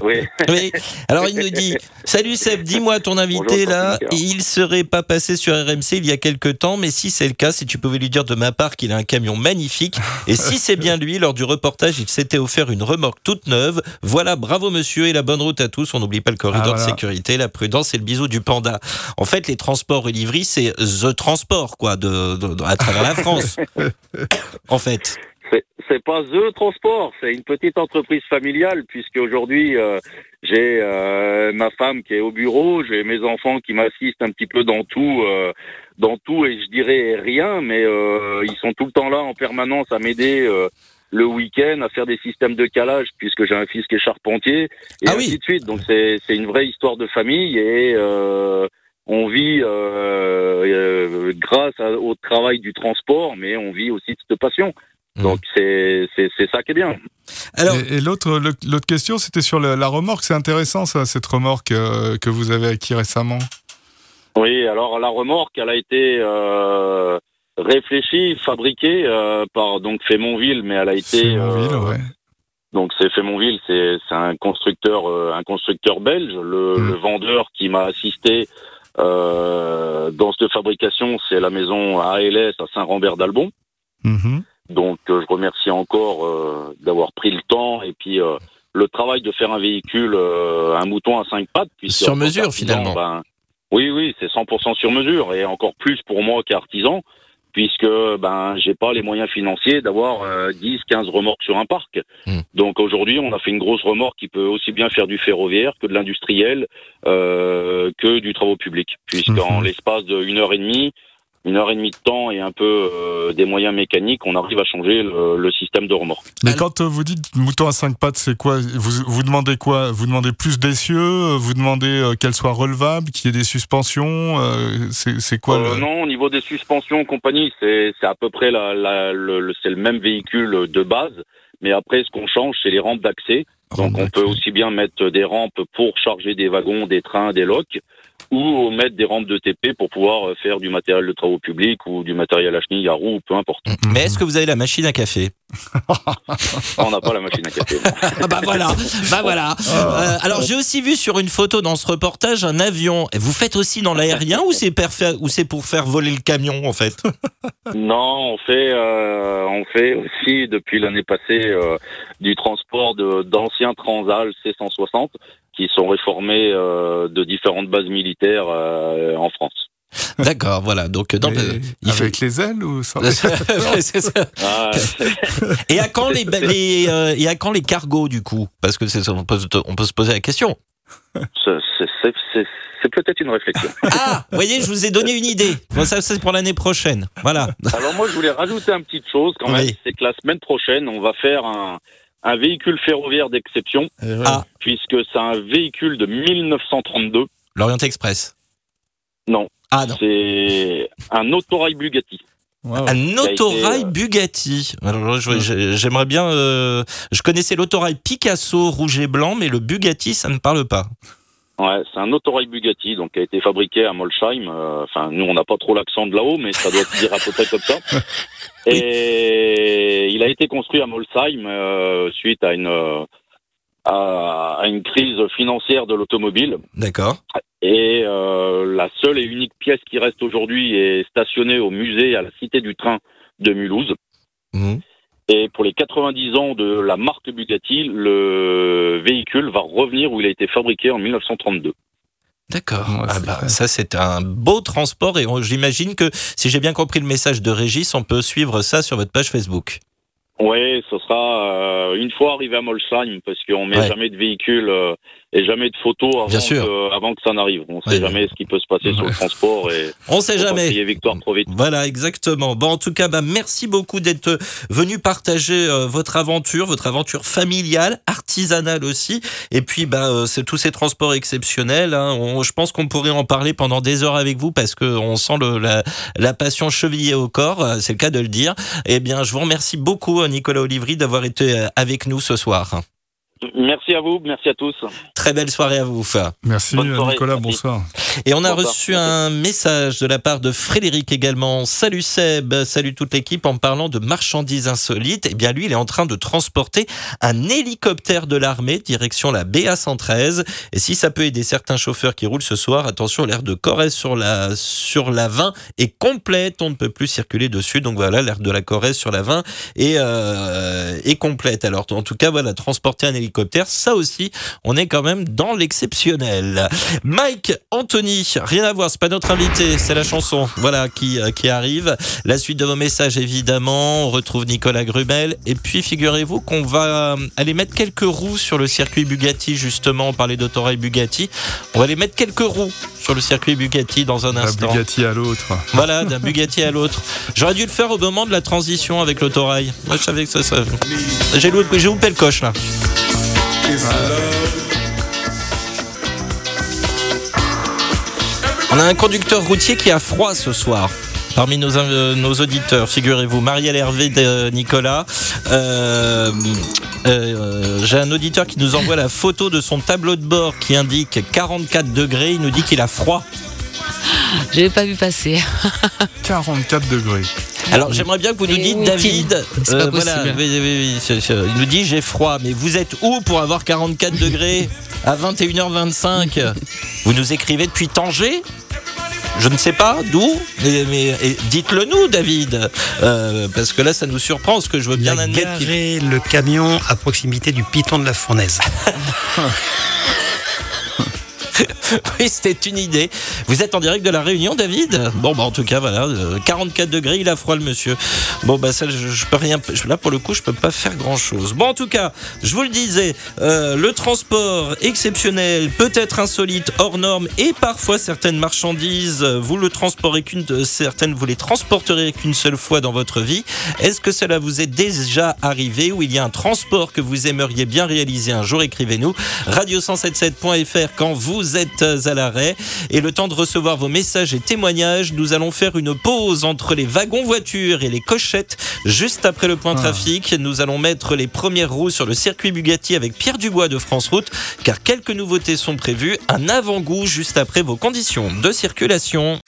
[SPEAKER 7] Oui.
[SPEAKER 2] Oui. Alors, il nous dit, salut Seb, dis-moi ton invité
[SPEAKER 7] Bonjour,
[SPEAKER 2] là, il serait pas passé sur RMC il y a quelque temps, mais si c'est le cas, si tu pouvais lui dire de ma part qu'il a un camion magnifique, et si c'est bien lui, lors du reportage, il s'était offert une remorque toute neuve. Voilà, bravo monsieur et la bonne route à tous. On n'oublie pas le corridor
[SPEAKER 3] Ah,
[SPEAKER 2] de sécurité, la prudence et le bisou du panda. En fait, les transports et livreries, c'est the transport, quoi, de, de- de- à travers la France. en fait.
[SPEAKER 7] C'est- pas The Transport, c'est une petite entreprise familiale, puisque aujourd'hui euh, j'ai euh, ma femme qui est au bureau, j'ai mes enfants qui m'assistent un petit peu dans tout, euh, dans tout, et je dirais rien, mais euh, ils sont tout le temps là en permanence à m'aider. euh, le week-end à faire des systèmes de calage puisque j'ai un fils qui est charpentier et
[SPEAKER 2] Ah
[SPEAKER 7] ainsi
[SPEAKER 2] oui.
[SPEAKER 7] de suite donc c'est c'est une vraie histoire de famille et euh, on vit euh, euh, grâce à- au travail du transport mais on vit aussi de cette passion. Donc c'est c'est c'est ça qui est bien.
[SPEAKER 2] Alors,
[SPEAKER 3] Et, et l'autre, l'autre question, c'était sur la, la remorque. C'est intéressant, ça, cette remorque euh, que vous avez acquis récemment.
[SPEAKER 7] Oui, alors la remorque, elle a été euh, réfléchie, fabriquée euh, par donc Fémonville, mais elle a été
[SPEAKER 3] Fémonville,
[SPEAKER 7] euh,
[SPEAKER 3] ouais.
[SPEAKER 7] donc c'est Fémonville, c'est c'est un constructeur euh, un constructeur belge. Le,
[SPEAKER 3] Mm.
[SPEAKER 7] le vendeur qui m'a assisté euh, dans cette fabrication, c'est la maison ALS à Saint-Rambert d'Albon.
[SPEAKER 3] Mhm.
[SPEAKER 7] Donc euh, je remercie encore euh, d'avoir pris le temps et puis euh, le travail de faire un véhicule, euh, un mouton à cinq pattes. puisque
[SPEAKER 2] Sur mesure, finalement.
[SPEAKER 7] ben, oui, oui, c'est 100% sur mesure et encore plus pour moi qu'artisan, puisque ben j'ai pas les moyens financiers d'avoir euh, 10, 15 remorques sur un parc.
[SPEAKER 2] Hmm.
[SPEAKER 7] Donc aujourd'hui, on a fait une grosse remorque qui peut aussi bien faire du ferroviaire que de l'industriel, euh, que du travaux publics, puisqu'en
[SPEAKER 3] Mhm.
[SPEAKER 7] l'espace d'une heure et demie, une heure et demie de temps et un peu euh, des moyens mécaniques, on arrive à changer le, le système de remorque.
[SPEAKER 3] Mais quand euh, vous dites mouton à cinq pattes, c'est quoi? Vous, vous demandez quoi? Vous demandez plus d'essieux euh, Vous demandez euh, qu'elle soit relevable, qu'il y ait des suspensions euh, C'est quoi
[SPEAKER 7] Euh,
[SPEAKER 3] le...
[SPEAKER 7] Non, au niveau des suspensions compagnie, c'est c'est à peu près la, la- le, le- c'est le même véhicule de base, mais après ce qu'on change, c'est les rampes d'accès. Donc on peut aussi bien mettre des rampes pour charger des wagons, des trains, des locs, ou mettre des rampes de TP pour pouvoir euh, faire du matériel de travaux publics ou du matériel à chenilles, à roues, peu importe.
[SPEAKER 2] mais est-ce que vous avez la machine à café?
[SPEAKER 7] On n'a pas la machine à café.
[SPEAKER 2] Ah bah voilà, bah voilà. Euh, alors j'ai aussi vu sur une photo dans ce reportage un avion. Vous faites aussi dans l'aérien ou c'est per- ou c'est pour faire voler le camion en fait?
[SPEAKER 7] Non, on fait, euh, on fait aussi depuis l'année passée euh, du transport de d'anciens Transal C160 qui sont réformés euh, de différentes bases militaires euh, en France.
[SPEAKER 2] D'accord, voilà. Donc dans le- il fait-
[SPEAKER 3] Avec les ailes ou sans
[SPEAKER 2] C'est ça.
[SPEAKER 7] Ah,
[SPEAKER 2] Et à quand les, les euh, et à quand les cargos du coup? Parce que c'est ça, on peut, on peut se poser la question.
[SPEAKER 7] C'est- peut-être une réflexion.
[SPEAKER 2] Ah, vous voyez, je vous ai donné une idée. Bon, ça, c'est pour l'année prochaine. Voilà.
[SPEAKER 7] Alors moi, je voulais rajouter une petite chose quand même,
[SPEAKER 2] Oui.
[SPEAKER 7] c'est que la semaine prochaine, on va faire un, un véhicule ferroviaire d'exception,
[SPEAKER 2] Ah,
[SPEAKER 7] puisque c'est un véhicule de 1932.
[SPEAKER 2] l'Orient Express.
[SPEAKER 7] Non.
[SPEAKER 2] Ah non.
[SPEAKER 7] C'est un autorail Bugatti.
[SPEAKER 3] Wow.
[SPEAKER 2] Un autorail
[SPEAKER 7] été, euh,
[SPEAKER 2] Bugatti. Alors, j'aimerais bien. euh, je connaissais l'autorail Picasso rouge et blanc, mais le Bugatti, ça ne parle pas.
[SPEAKER 7] Ouais, c'est un autorail Bugatti, donc qui a été fabriqué à Molsheim. Euh, Enfin, nous, on n'a pas trop l'accent de là-haut, mais ça doit se dire à peu près comme ça. Et il a été construit à Molsheim euh, suite à une euh, à, à une crise financière de l'automobile.
[SPEAKER 2] D'accord.
[SPEAKER 7] Et euh, la seule et unique pièce qui reste aujourd'hui est stationnée au musée à la Cité du Train de Mulhouse.
[SPEAKER 2] Mhm.
[SPEAKER 7] Et pour les 90 ans de la marque Bugatti, le véhicule va revenir où il a été fabriqué en 1932.
[SPEAKER 2] D'accord.
[SPEAKER 3] Ouais,
[SPEAKER 2] Ah
[SPEAKER 3] c'est
[SPEAKER 2] bah, ça, c'est un beau transport et j'imagine que si j'ai bien compris le message de Régis, on peut suivre ça sur votre page Facebook.
[SPEAKER 7] Oui, ce sera euh, une fois arrivé à Molsheim, parce qu'on met
[SPEAKER 2] Ouais.
[SPEAKER 7] jamais de véhicule euh, et jamais de photos avant,
[SPEAKER 2] Bien sûr.
[SPEAKER 7] Que, avant que ça n'arrive. On sait
[SPEAKER 2] Ouais.
[SPEAKER 7] jamais ce qui peut se passer sur le transport et
[SPEAKER 2] On sait
[SPEAKER 7] faut pas
[SPEAKER 2] jamais.
[SPEAKER 7] victoire trop vite.
[SPEAKER 2] Voilà, exactement. Bon, en tout cas, bah, merci beaucoup d'être venu partager euh, votre aventure, votre aventure familiale, artisanale aussi. Et puis, bah, euh, c'est tous ces transports exceptionnels. hein. On- je pense qu'on pourrait en parler pendant des heures avec vous parce que on sent le, la, la passion chevillée au corps. euh, C'est le cas de le dire. Eh bien, je vous remercie beaucoup, euh, Nicolas Olivry, d'avoir été euh, avec nous ce soir.
[SPEAKER 7] Merci à vous, merci à tous.
[SPEAKER 2] Très belle soirée à vous.
[SPEAKER 3] Merci
[SPEAKER 7] Bonne soirée,
[SPEAKER 3] Nicolas,
[SPEAKER 7] merci.
[SPEAKER 3] bonsoir.
[SPEAKER 2] Et on a
[SPEAKER 7] Bonsoir.
[SPEAKER 2] reçu un message de la part de Frédéric également. Salut Seb, salut toute l'équipe en parlant de marchandises insolites. Eh bien lui, il est en train de transporter un hélicoptère de l'armée direction la BA113. Et si ça peut aider certains chauffeurs qui roulent ce soir, attention, l'aire de Corrèze sur la, sur la 20 est complète. On ne peut plus circuler dessus. Donc voilà, l'aire de la Corrèze sur la 20 est, euh, est complète. Alors en tout cas, voilà, transporter un hélicoptère, ça aussi, on est quand même dans l'exceptionnel. Mike Anthony, rien à voir, c'est pas notre invité, c'est la chanson, voilà, qui, euh, qui arrive. La suite de vos messages, évidemment, on retrouve Nicolas Grubel. Et puis, figurez-vous qu'on va euh, aller mettre quelques roues sur le circuit Bugatti, justement, on parlait d'autorail Bugatti. On va aller mettre quelques roues sur le circuit Bugatti dans un
[SPEAKER 3] D'un
[SPEAKER 2] instant.
[SPEAKER 3] Bugatti à l'autre.
[SPEAKER 2] Voilà, d'un Bugatti à l'autre. J'aurais dû le faire au moment de la transition avec l'autorail. Moi, je savais que ça, ça... J'ai loupé, j'ai loupé le coche, là. On a un conducteur routier qui a froid ce soir. Parmi nos, euh, auditeurs, figurez-vous, Marielle Hervé de Nicolas. Euh, euh, J'ai un auditeur qui nous envoie la photo de son tableau de bord qui indique 44 degrés. Il nous dit qu'il a froid.
[SPEAKER 4] Je l'ai pas vu passer.
[SPEAKER 3] 44 degrés.
[SPEAKER 2] Alors j'aimerais bien que vous nous
[SPEAKER 4] Mais
[SPEAKER 2] dites, David, euh, voilà, oui, oui, oui, il nous dit j'ai froid, mais vous êtes où pour avoir 44 degrés à 21h25 Vous nous écrivez depuis Tanger? Je ne sais pas d'où, mais, dites-le nous, David, Euh, parce que là, ça nous surprend, parce que je veux
[SPEAKER 5] Il
[SPEAKER 2] bien
[SPEAKER 5] a
[SPEAKER 2] admettre
[SPEAKER 5] garé le camion à proximité du piton de la fournaise.
[SPEAKER 2] Oui, c'était une idée. Vous êtes en direct de la Réunion, David? Bon, bah en tout cas, voilà, euh, 44 degrés, il a froid le monsieur. Bon, bah ça, je, peux rien. Là, pour le coup, je peux pas faire grand chose. Bon, en tout cas, je vous le disais, euh, le transport exceptionnel, peut-être insolite, hors norme, et parfois certaines marchandises, euh, vous le transportez qu'une, certaines vous les transporterez qu'une seule fois dans votre vie. Est-ce que cela vous est déjà arrivé ou il y a un transport que vous aimeriez bien réaliser un jour? Écrivez-nous radio177.fr quand vous êtes à l'arrêt. Et le temps de recevoir vos messages et témoignages, nous allons faire une pause entre les wagons voitures et les cochettes. Juste après le point
[SPEAKER 3] Ah.
[SPEAKER 2] trafic, nous allons mettre les premières roues sur le circuit Bugatti avec Pierre Dubois de France Route, car quelques nouveautés sont prévues. Un avant-goût juste après vos conditions de circulation.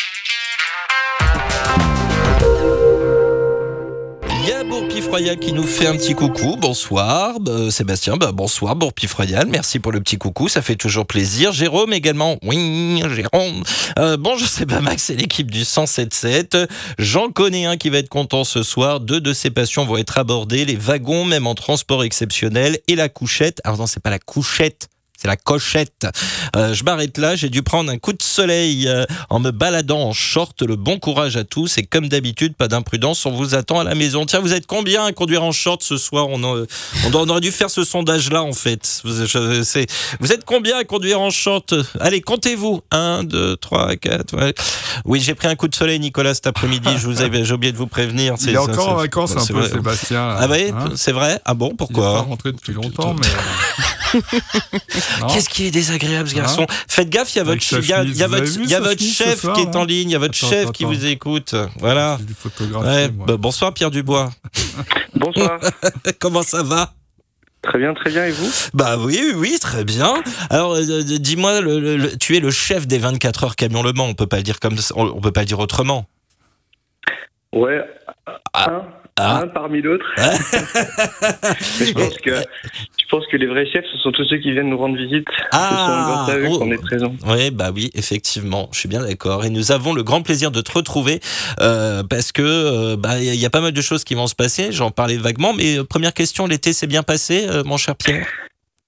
[SPEAKER 2] Royal qui nous fait un petit coucou. Bonsoir, euh, Sébastien. Bah, bonsoir, Bourpif Royal. Merci pour le petit coucou. Ça fait toujours plaisir. Jérôme également. Oui, Jérôme. Euh, bon, je sais pas, Max, c'est l'équipe du 107.7. J'en connais un qui va être content ce soir. Deux de ses passions vont être abordées. Les wagons, même en transport exceptionnel. Et la couchette. Alors non, c'est pas la couchette C'est la cochette. Euh, je m'arrête là. J'ai dû prendre un coup de soleil euh, en me baladant en short. Le bon courage à tous. Et comme d'habitude, pas d'imprudence. On vous attend à la maison. Tiens, vous êtes combien à conduire en short ce soir? On, euh, on, aurait dû faire ce sondage-là, en fait. Vous, je- vous êtes combien à conduire en short? Allez, comptez-vous. 1, 2, 3, 4. Oui, j'ai pris un coup de soleil, Nicolas, cet après-midi. Je vous ai, j'ai oublié de vous prévenir.
[SPEAKER 3] Il est
[SPEAKER 2] C'est-
[SPEAKER 3] encore en
[SPEAKER 2] c'est-
[SPEAKER 3] vacances un peu,
[SPEAKER 2] vrai.
[SPEAKER 3] Sébastien.
[SPEAKER 2] Ah ouais,
[SPEAKER 3] Hein?
[SPEAKER 2] c'est vrai? Ah bon,
[SPEAKER 3] Il est pas
[SPEAKER 2] pourquoi
[SPEAKER 3] rentré depuis longtemps, mais. euh.
[SPEAKER 2] Qu'est-ce qui est désagréable, ce
[SPEAKER 3] Hein
[SPEAKER 2] garçon? Faites gaffe, il y a votre, il y a, y a votre, y a chef
[SPEAKER 3] soir,
[SPEAKER 2] qui est en
[SPEAKER 3] là
[SPEAKER 2] ligne, il y a votre
[SPEAKER 3] Attends,
[SPEAKER 2] chef
[SPEAKER 3] attends,
[SPEAKER 2] qui
[SPEAKER 3] attends.
[SPEAKER 2] vous écoute. Voilà. Ouais, bah, bonsoir Pierre Dubois.
[SPEAKER 9] Bonsoir.
[SPEAKER 2] Comment ça va?
[SPEAKER 9] Très bien, très bien. Et vous?
[SPEAKER 2] Bah oui, oui, oui, très bien. Alors, euh, dis-moi, le- le- le- tu es le chef des 24 heures camion Le Mans. On peut pas le dire comme ça, on on peut pas le dire autrement.
[SPEAKER 9] Ouais.
[SPEAKER 2] Ah.
[SPEAKER 9] Un,
[SPEAKER 2] Ah.
[SPEAKER 9] un parmi d'autres. Je pense que je pense que les vrais chefs, ce sont tous ceux qui viennent nous rendre visite.
[SPEAKER 2] Ah,
[SPEAKER 9] ce sont grâce à eux
[SPEAKER 2] oh.
[SPEAKER 9] qu'on est présents.
[SPEAKER 2] Oui, bah oui, effectivement, je suis bien d'accord. Et nous avons le grand plaisir de te retrouver euh, parce que euh, bah il y a pas mal de choses qui vont se passer. J'en parlais vaguement, mais euh, première question, l'été s'est bien passé, euh, mon cher Pierre?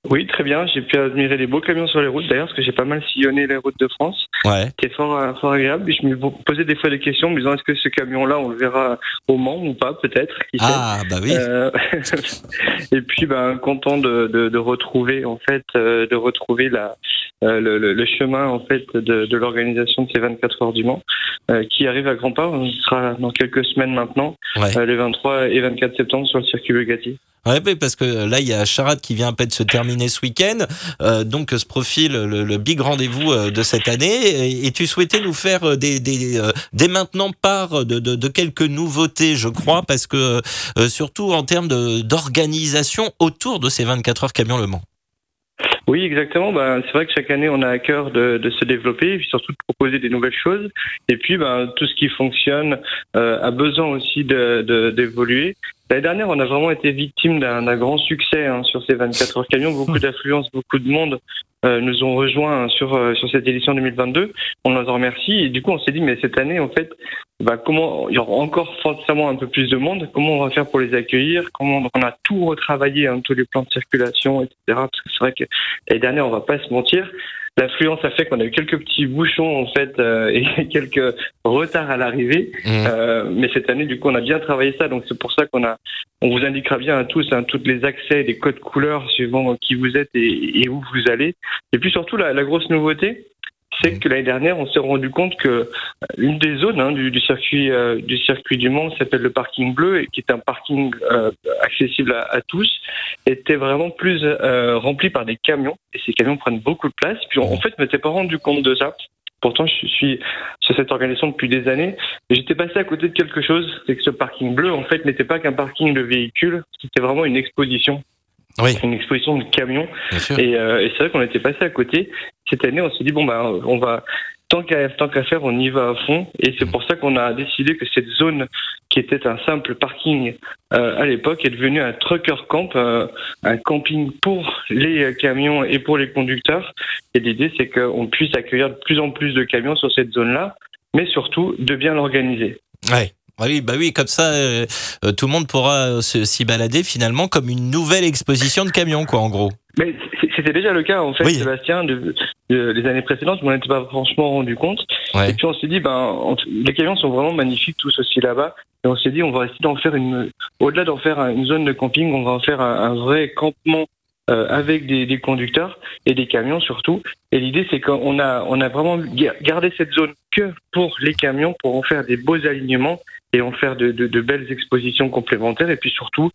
[SPEAKER 9] Oui, très bien. J'ai pu admirer les beaux camions sur les routes d'ailleurs, parce que j'ai pas mal sillonné les routes de France.
[SPEAKER 2] Ouais.
[SPEAKER 9] C'était fort, euh, fort agréable. Et je me posais des fois des questions, me disant est-ce que ce camion-là, on le verra au Mans ou pas, peut-être? Qui.
[SPEAKER 2] Ah bah oui.
[SPEAKER 9] Euh, et puis, ben, content de, de, de retrouver en fait, euh, de retrouver la, euh, le, le- le chemin en fait de, de l'organisation de ces 24 heures du Mans, qui arrive à grands pas. On sera dans quelques semaines maintenant,
[SPEAKER 2] Ouais.
[SPEAKER 9] les 23 et 24 septembre sur le circuit Bugatti.
[SPEAKER 2] Ouais, parce que là, il y a Charade qui vient à peine de se terminer ce week-end. Euh, donc, se profile le, big rendez-vous euh, de cette année. Et, tu souhaitais nous faire euh, euh, dès maintenant part de, quelques nouveautés, je crois, parce que euh, surtout en termes d'organisation autour de ces 24 heures camion Le Mans.
[SPEAKER 9] Oui, exactement. Ben, c'est vrai que chaque année, on a à cœur de, se développer et surtout de proposer des nouvelles choses. Et puis, ben, tout ce qui fonctionne euh, a besoin aussi d'évoluer. L'année dernière, on a vraiment été victime d'un grand succès hein, sur ces 24 heures camions. Beaucoup d'affluence, beaucoup de monde euh, nous ont rejoints sur, euh, sur cette édition 2022. On les en remercie. Et du coup, on s'est dit, mais cette année, en fait, bah, comment il y aura encore forcément un peu plus de monde. Comment on va faire pour les accueillir? Comment donc on a tout retravaillé, hein, tous les plans de circulation, etc. Parce que c'est vrai que l'année dernière, on va pas se mentir. L'affluence a fait qu'on a eu quelques petits bouchons en fait euh, et quelques retards à l'arrivée.
[SPEAKER 2] Mmh.
[SPEAKER 9] Euh, mais cette année, du coup, on a bien travaillé ça. Donc c'est pour ça qu'on a, on vous indiquera bien à tous hein, toutes les accès, les codes couleurs suivant qui vous êtes et, et où vous allez. Et puis surtout, la, la grosse nouveauté, c'est que l'année dernière, on s'est rendu compte que euh, une des zones hein, du, du circuit euh, du circuit du Mans s'appelle le parking bleu, et qui est un parking euh, accessible à, à tous, était vraiment plus euh, rempli par des camions. Et ces camions prennent beaucoup de place. Puis en fait, je m'étais pas rendu compte de ça. Pourtant, je suis sur cette organisation depuis des années. J'étais passé à côté de quelque chose, c'est que ce parking bleu, en fait, n'était pas qu'un parking de véhicules, c'était vraiment une exposition.
[SPEAKER 2] Oui.
[SPEAKER 9] Une exposition de camions. Et, euh, et c'est vrai qu'on était passé à côté. Cette année, on s'est dit bon bah on va tant qu'à tant qu'à faire, on y va à fond. Et c'est pour ça qu'on a décidé que cette zone qui était un simple parking euh, à l'époque est devenue un trucker camp, euh, un camping pour les camions et pour les conducteurs. Et l'idée c'est qu'on puisse accueillir de plus en plus de camions sur cette zone-là, mais surtout de bien l'organiser.
[SPEAKER 2] Ouais. Oui, bah oui, comme ça, euh, euh, tout le monde pourra euh, s'y balader finalement comme une nouvelle exposition de camions, quoi, en gros.
[SPEAKER 9] Mais c'était déjà le cas en fait,
[SPEAKER 2] Oui.
[SPEAKER 9] Sébastien, de, de- les années précédentes, mais on n'était pas franchement rendu compte.
[SPEAKER 2] Ouais.
[SPEAKER 9] Et puis on s'est dit, ben, en- les camions sont vraiment magnifiques tous aussi là-bas. Et on s'est dit, on va essayer d'en faire une, au-delà d'en faire une zone de camping, on va en faire un, un vrai campement euh, avec des, des conducteurs et des camions surtout. Et l'idée, c'est qu'on a, on a vraiment ga- gardé cette zone que pour les camions, pour en faire des beaux alignements et en faire de, belles expositions complémentaires. Et puis surtout,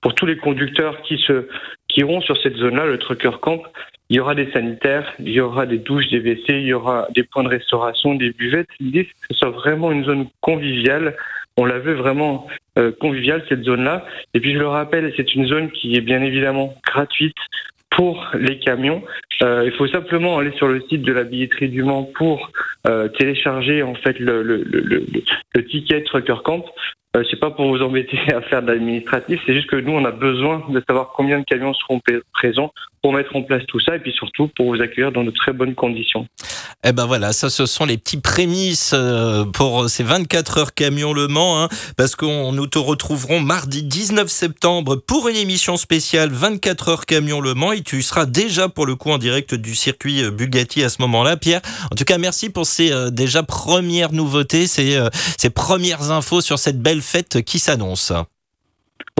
[SPEAKER 9] pour tous les conducteurs qui se, qui iront sur cette zone-là, le trucker camp, il y aura des sanitaires, il y aura des douches, des WC, il y aura des points de restauration, des buvettes. L'idée, c'est que ce soit vraiment une zone conviviale. On la veut vraiment euh, conviviale, cette zone-là. Et puis, je le rappelle, c'est une zone qui est bien évidemment gratuite pour les camions. Euh, il faut simplement aller sur le site de la billetterie du Mans pour euh, télécharger en fait le, le, ticket Trucker Camp. Euh, c'est pas pour vous embêter à faire de l'administratif, c'est juste que nous, on a besoin de savoir combien de camions seront présents pour mettre en place tout ça et puis surtout pour vous accueillir dans de très bonnes conditions.
[SPEAKER 2] Eh ben voilà, ça ce sont les petits prémices euh, pour ces 24 heures camion Le Mans, hein, parce qu'on nous te retrouverons mardi 19 septembre pour une émission spéciale 24 heures camion Le Mans et tu seras déjà pour le coup en direct du circuit euh, Bugatti à ce moment-là, Pierre. En tout cas, merci pour ces euh, déjà premières nouveautés, ces, ces premières infos sur cette belle fête qui s'annonce.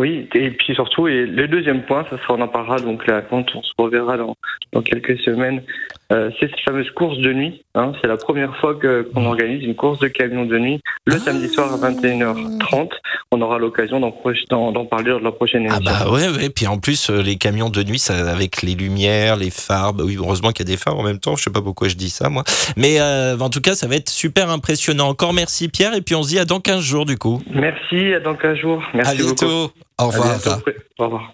[SPEAKER 9] Oui, et puis surtout, et le deuxième point, ça sera, on en parlera donc là quand on se reverra dans, dans quelques semaines, euh, c'est cette fameuse course de nuit. Hein, c'est la première fois qu'on organise une course de camion de nuit le samedi soir à 21h30. On aura l'occasion d'en parler lors de la prochaine
[SPEAKER 2] Ah
[SPEAKER 9] émission.
[SPEAKER 2] bah ouais, ouais. Puis en plus, euh, les camions de nuit, ça, avec les lumières, les phares, bah oui, heureusement qu'il y a des phares en même temps. Je sais pas pourquoi je dis ça, moi. Mais euh, en tout cas, ça va être super impressionnant. Encore merci Pierre, et puis on se dit à dans 15 jours du coup.
[SPEAKER 9] Merci, à dans 15 jours. Merci
[SPEAKER 2] à bientôt.
[SPEAKER 9] beaucoup.
[SPEAKER 2] Au
[SPEAKER 9] À
[SPEAKER 2] revoir.
[SPEAKER 9] bientôt. Au revoir.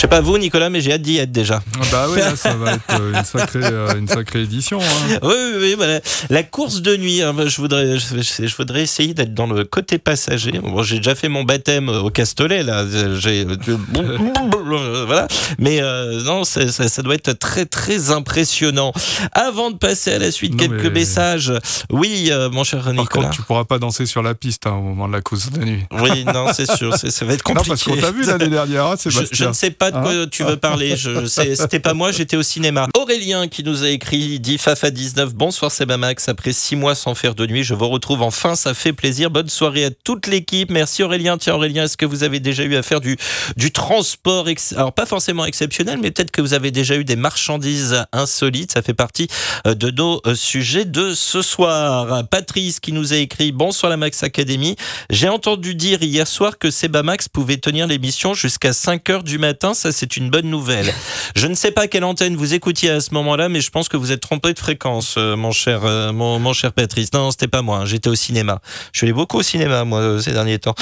[SPEAKER 2] Je sais pas vous, Nicolas, mais j'ai hâte d'y être déjà.
[SPEAKER 3] Ah Bah oui, là, ça va être euh, une sacrée, euh, une sacrée édition. hein.
[SPEAKER 2] Oui, oui, oui, voilà. La course de nuit, hein, je voudrais, je, je voudrais essayer d'être dans le côté passager. Bon, j'ai déjà fait mon baptême au Castellet, là. J'ai, voilà. Mais euh, non, ça, doit être très, très impressionnant. Avant de passer à la suite,
[SPEAKER 3] Non,
[SPEAKER 2] quelques
[SPEAKER 3] mais-
[SPEAKER 2] messages. Oui, euh, mon cher
[SPEAKER 3] Par
[SPEAKER 2] Nicolas.
[SPEAKER 3] contre, tu pourras pas danser sur la piste hein, au moment de la course de nuit.
[SPEAKER 2] Oui, non, c'est sûr, c'est- ça va être
[SPEAKER 3] Non,
[SPEAKER 2] compliqué.
[SPEAKER 3] parce qu'on t'a vu l'année dernière, hein,
[SPEAKER 2] Je, je ne sais pas de quoi
[SPEAKER 3] Hein
[SPEAKER 2] tu veux parler? Je, je sais- c'était pas moi, j'étais au cinéma. Aurélien qui nous a écrit, dit Fafa 19. Bonsoir Sebamax. Après six mois sans faire de nuit, je vous retrouve enfin. Ça fait plaisir. Bonne soirée à toute l'équipe. Merci Aurélien. Tiens Aurélien, est-ce que vous avez déjà eu à faire du, du transport ex- Alors pas forcément exceptionnel, mais peut-être que vous avez déjà eu des marchandises insolites. Ça fait partie euh, de nos euh, sujets de ce soir. Patrice qui nous a écrit Bonsoir la Max Academy. J'ai entendu dire hier soir que Sebamax pouvait tenir l'émission jusqu'à 5 heures du matin. Ça, c'est une bonne nouvelle. Je ne sais pas quelle antenne vous écoutiez à ce moment-là, mais je pense que vous êtes trompé de fréquence, euh, mon cher, euh, mon, cher Patrice. Non, c'était pas moi. hein. J'étais au cinéma. Je suis allé beaucoup au cinéma, moi, euh, ces derniers temps.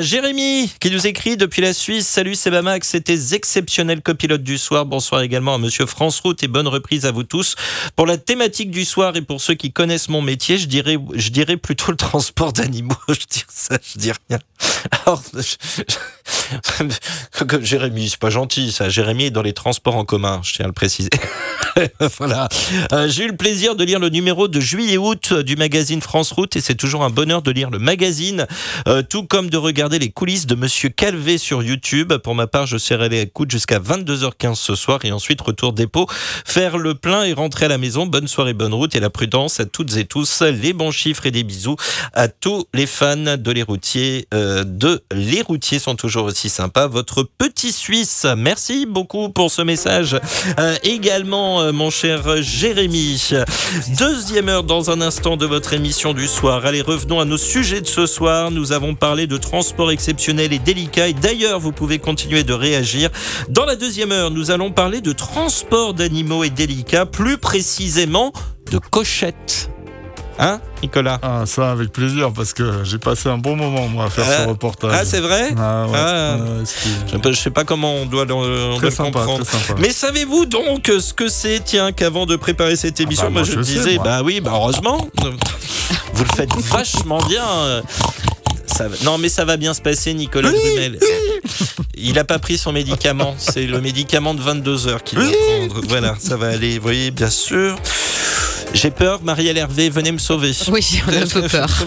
[SPEAKER 2] Jérémy, qui nous écrit depuis la Suisse. Salut Sebamax, c'était exceptionnel copilote du soir. Bonsoir également à Monsieur France Route et bonne reprise à vous tous. Pour la thématique du soir et pour ceux qui connaissent mon métier, je dirais, je dirais plutôt le transport d'animaux. Je dis ça, je dis rien. Alors, je- que Jérémy, c'est pas gentil ça. Jérémy est dans les transports en commun, je tiens à le préciser. voilà. Euh, J'ai eu le plaisir de lire le numéro de juillet-août du magazine France Route et c'est toujours un bonheur de lire le magazine, euh, tout comme de regarder les coulisses de Monsieur Calvé sur YouTube. Pour ma part, je serai les écoutes jusqu'à 22h15 ce soir et ensuite retour dépôt, faire le plein et rentrer à la maison. Bonne soirée, bonne route et la prudence à toutes et tous. Les bons chiffres et des bisous à tous les fans de les routiers. euh, de les routiers sont toujours aussi sympas. Votre petit Suisse, merci beaucoup pour ce message. Euh, également, euh, mon cher Jérémy. Deuxième heure dans un instant de votre émission du soir. Allez, revenons à nos sujets de ce soir. Nous avons parlé de transport exceptionnel et délicat. Et d'ailleurs, vous pouvez continuer de réagir. Dans la deuxième heure, nous allons parler de transport d'animaux et délicats, plus précisément de cochettes. Hein, Nicolas
[SPEAKER 3] Ah, ça, avec plaisir, parce que j'ai passé un bon moment, moi, à faire
[SPEAKER 2] Ah,
[SPEAKER 3] ce reportage.
[SPEAKER 2] Ah, c'est vrai
[SPEAKER 3] Ah, ouais.
[SPEAKER 2] Ah. Je ne sais pas comment on doit, le- on doit le
[SPEAKER 3] sympa,
[SPEAKER 2] comprendre.
[SPEAKER 3] très sympa.
[SPEAKER 2] Mais savez-vous donc ce que c'est, tiens, qu'avant de préparer cette émission,
[SPEAKER 3] bah,
[SPEAKER 2] moi
[SPEAKER 3] moi,
[SPEAKER 2] je
[SPEAKER 3] je sais,
[SPEAKER 2] disais,
[SPEAKER 3] moi.
[SPEAKER 2] bah oui, bah heureusement, vous le faites vachement bien. Ça va- Non, mais ça va bien se passer, Nicolas Grumel. Il n'a pas pris son médicament. C'est le médicament de 22 heures qu'il va prendre. Voilà, ça va aller. Vous voyez, bien sûr. J'ai peur, Marielle Hervé, venez me sauver.
[SPEAKER 4] Oui, on a un peu peur.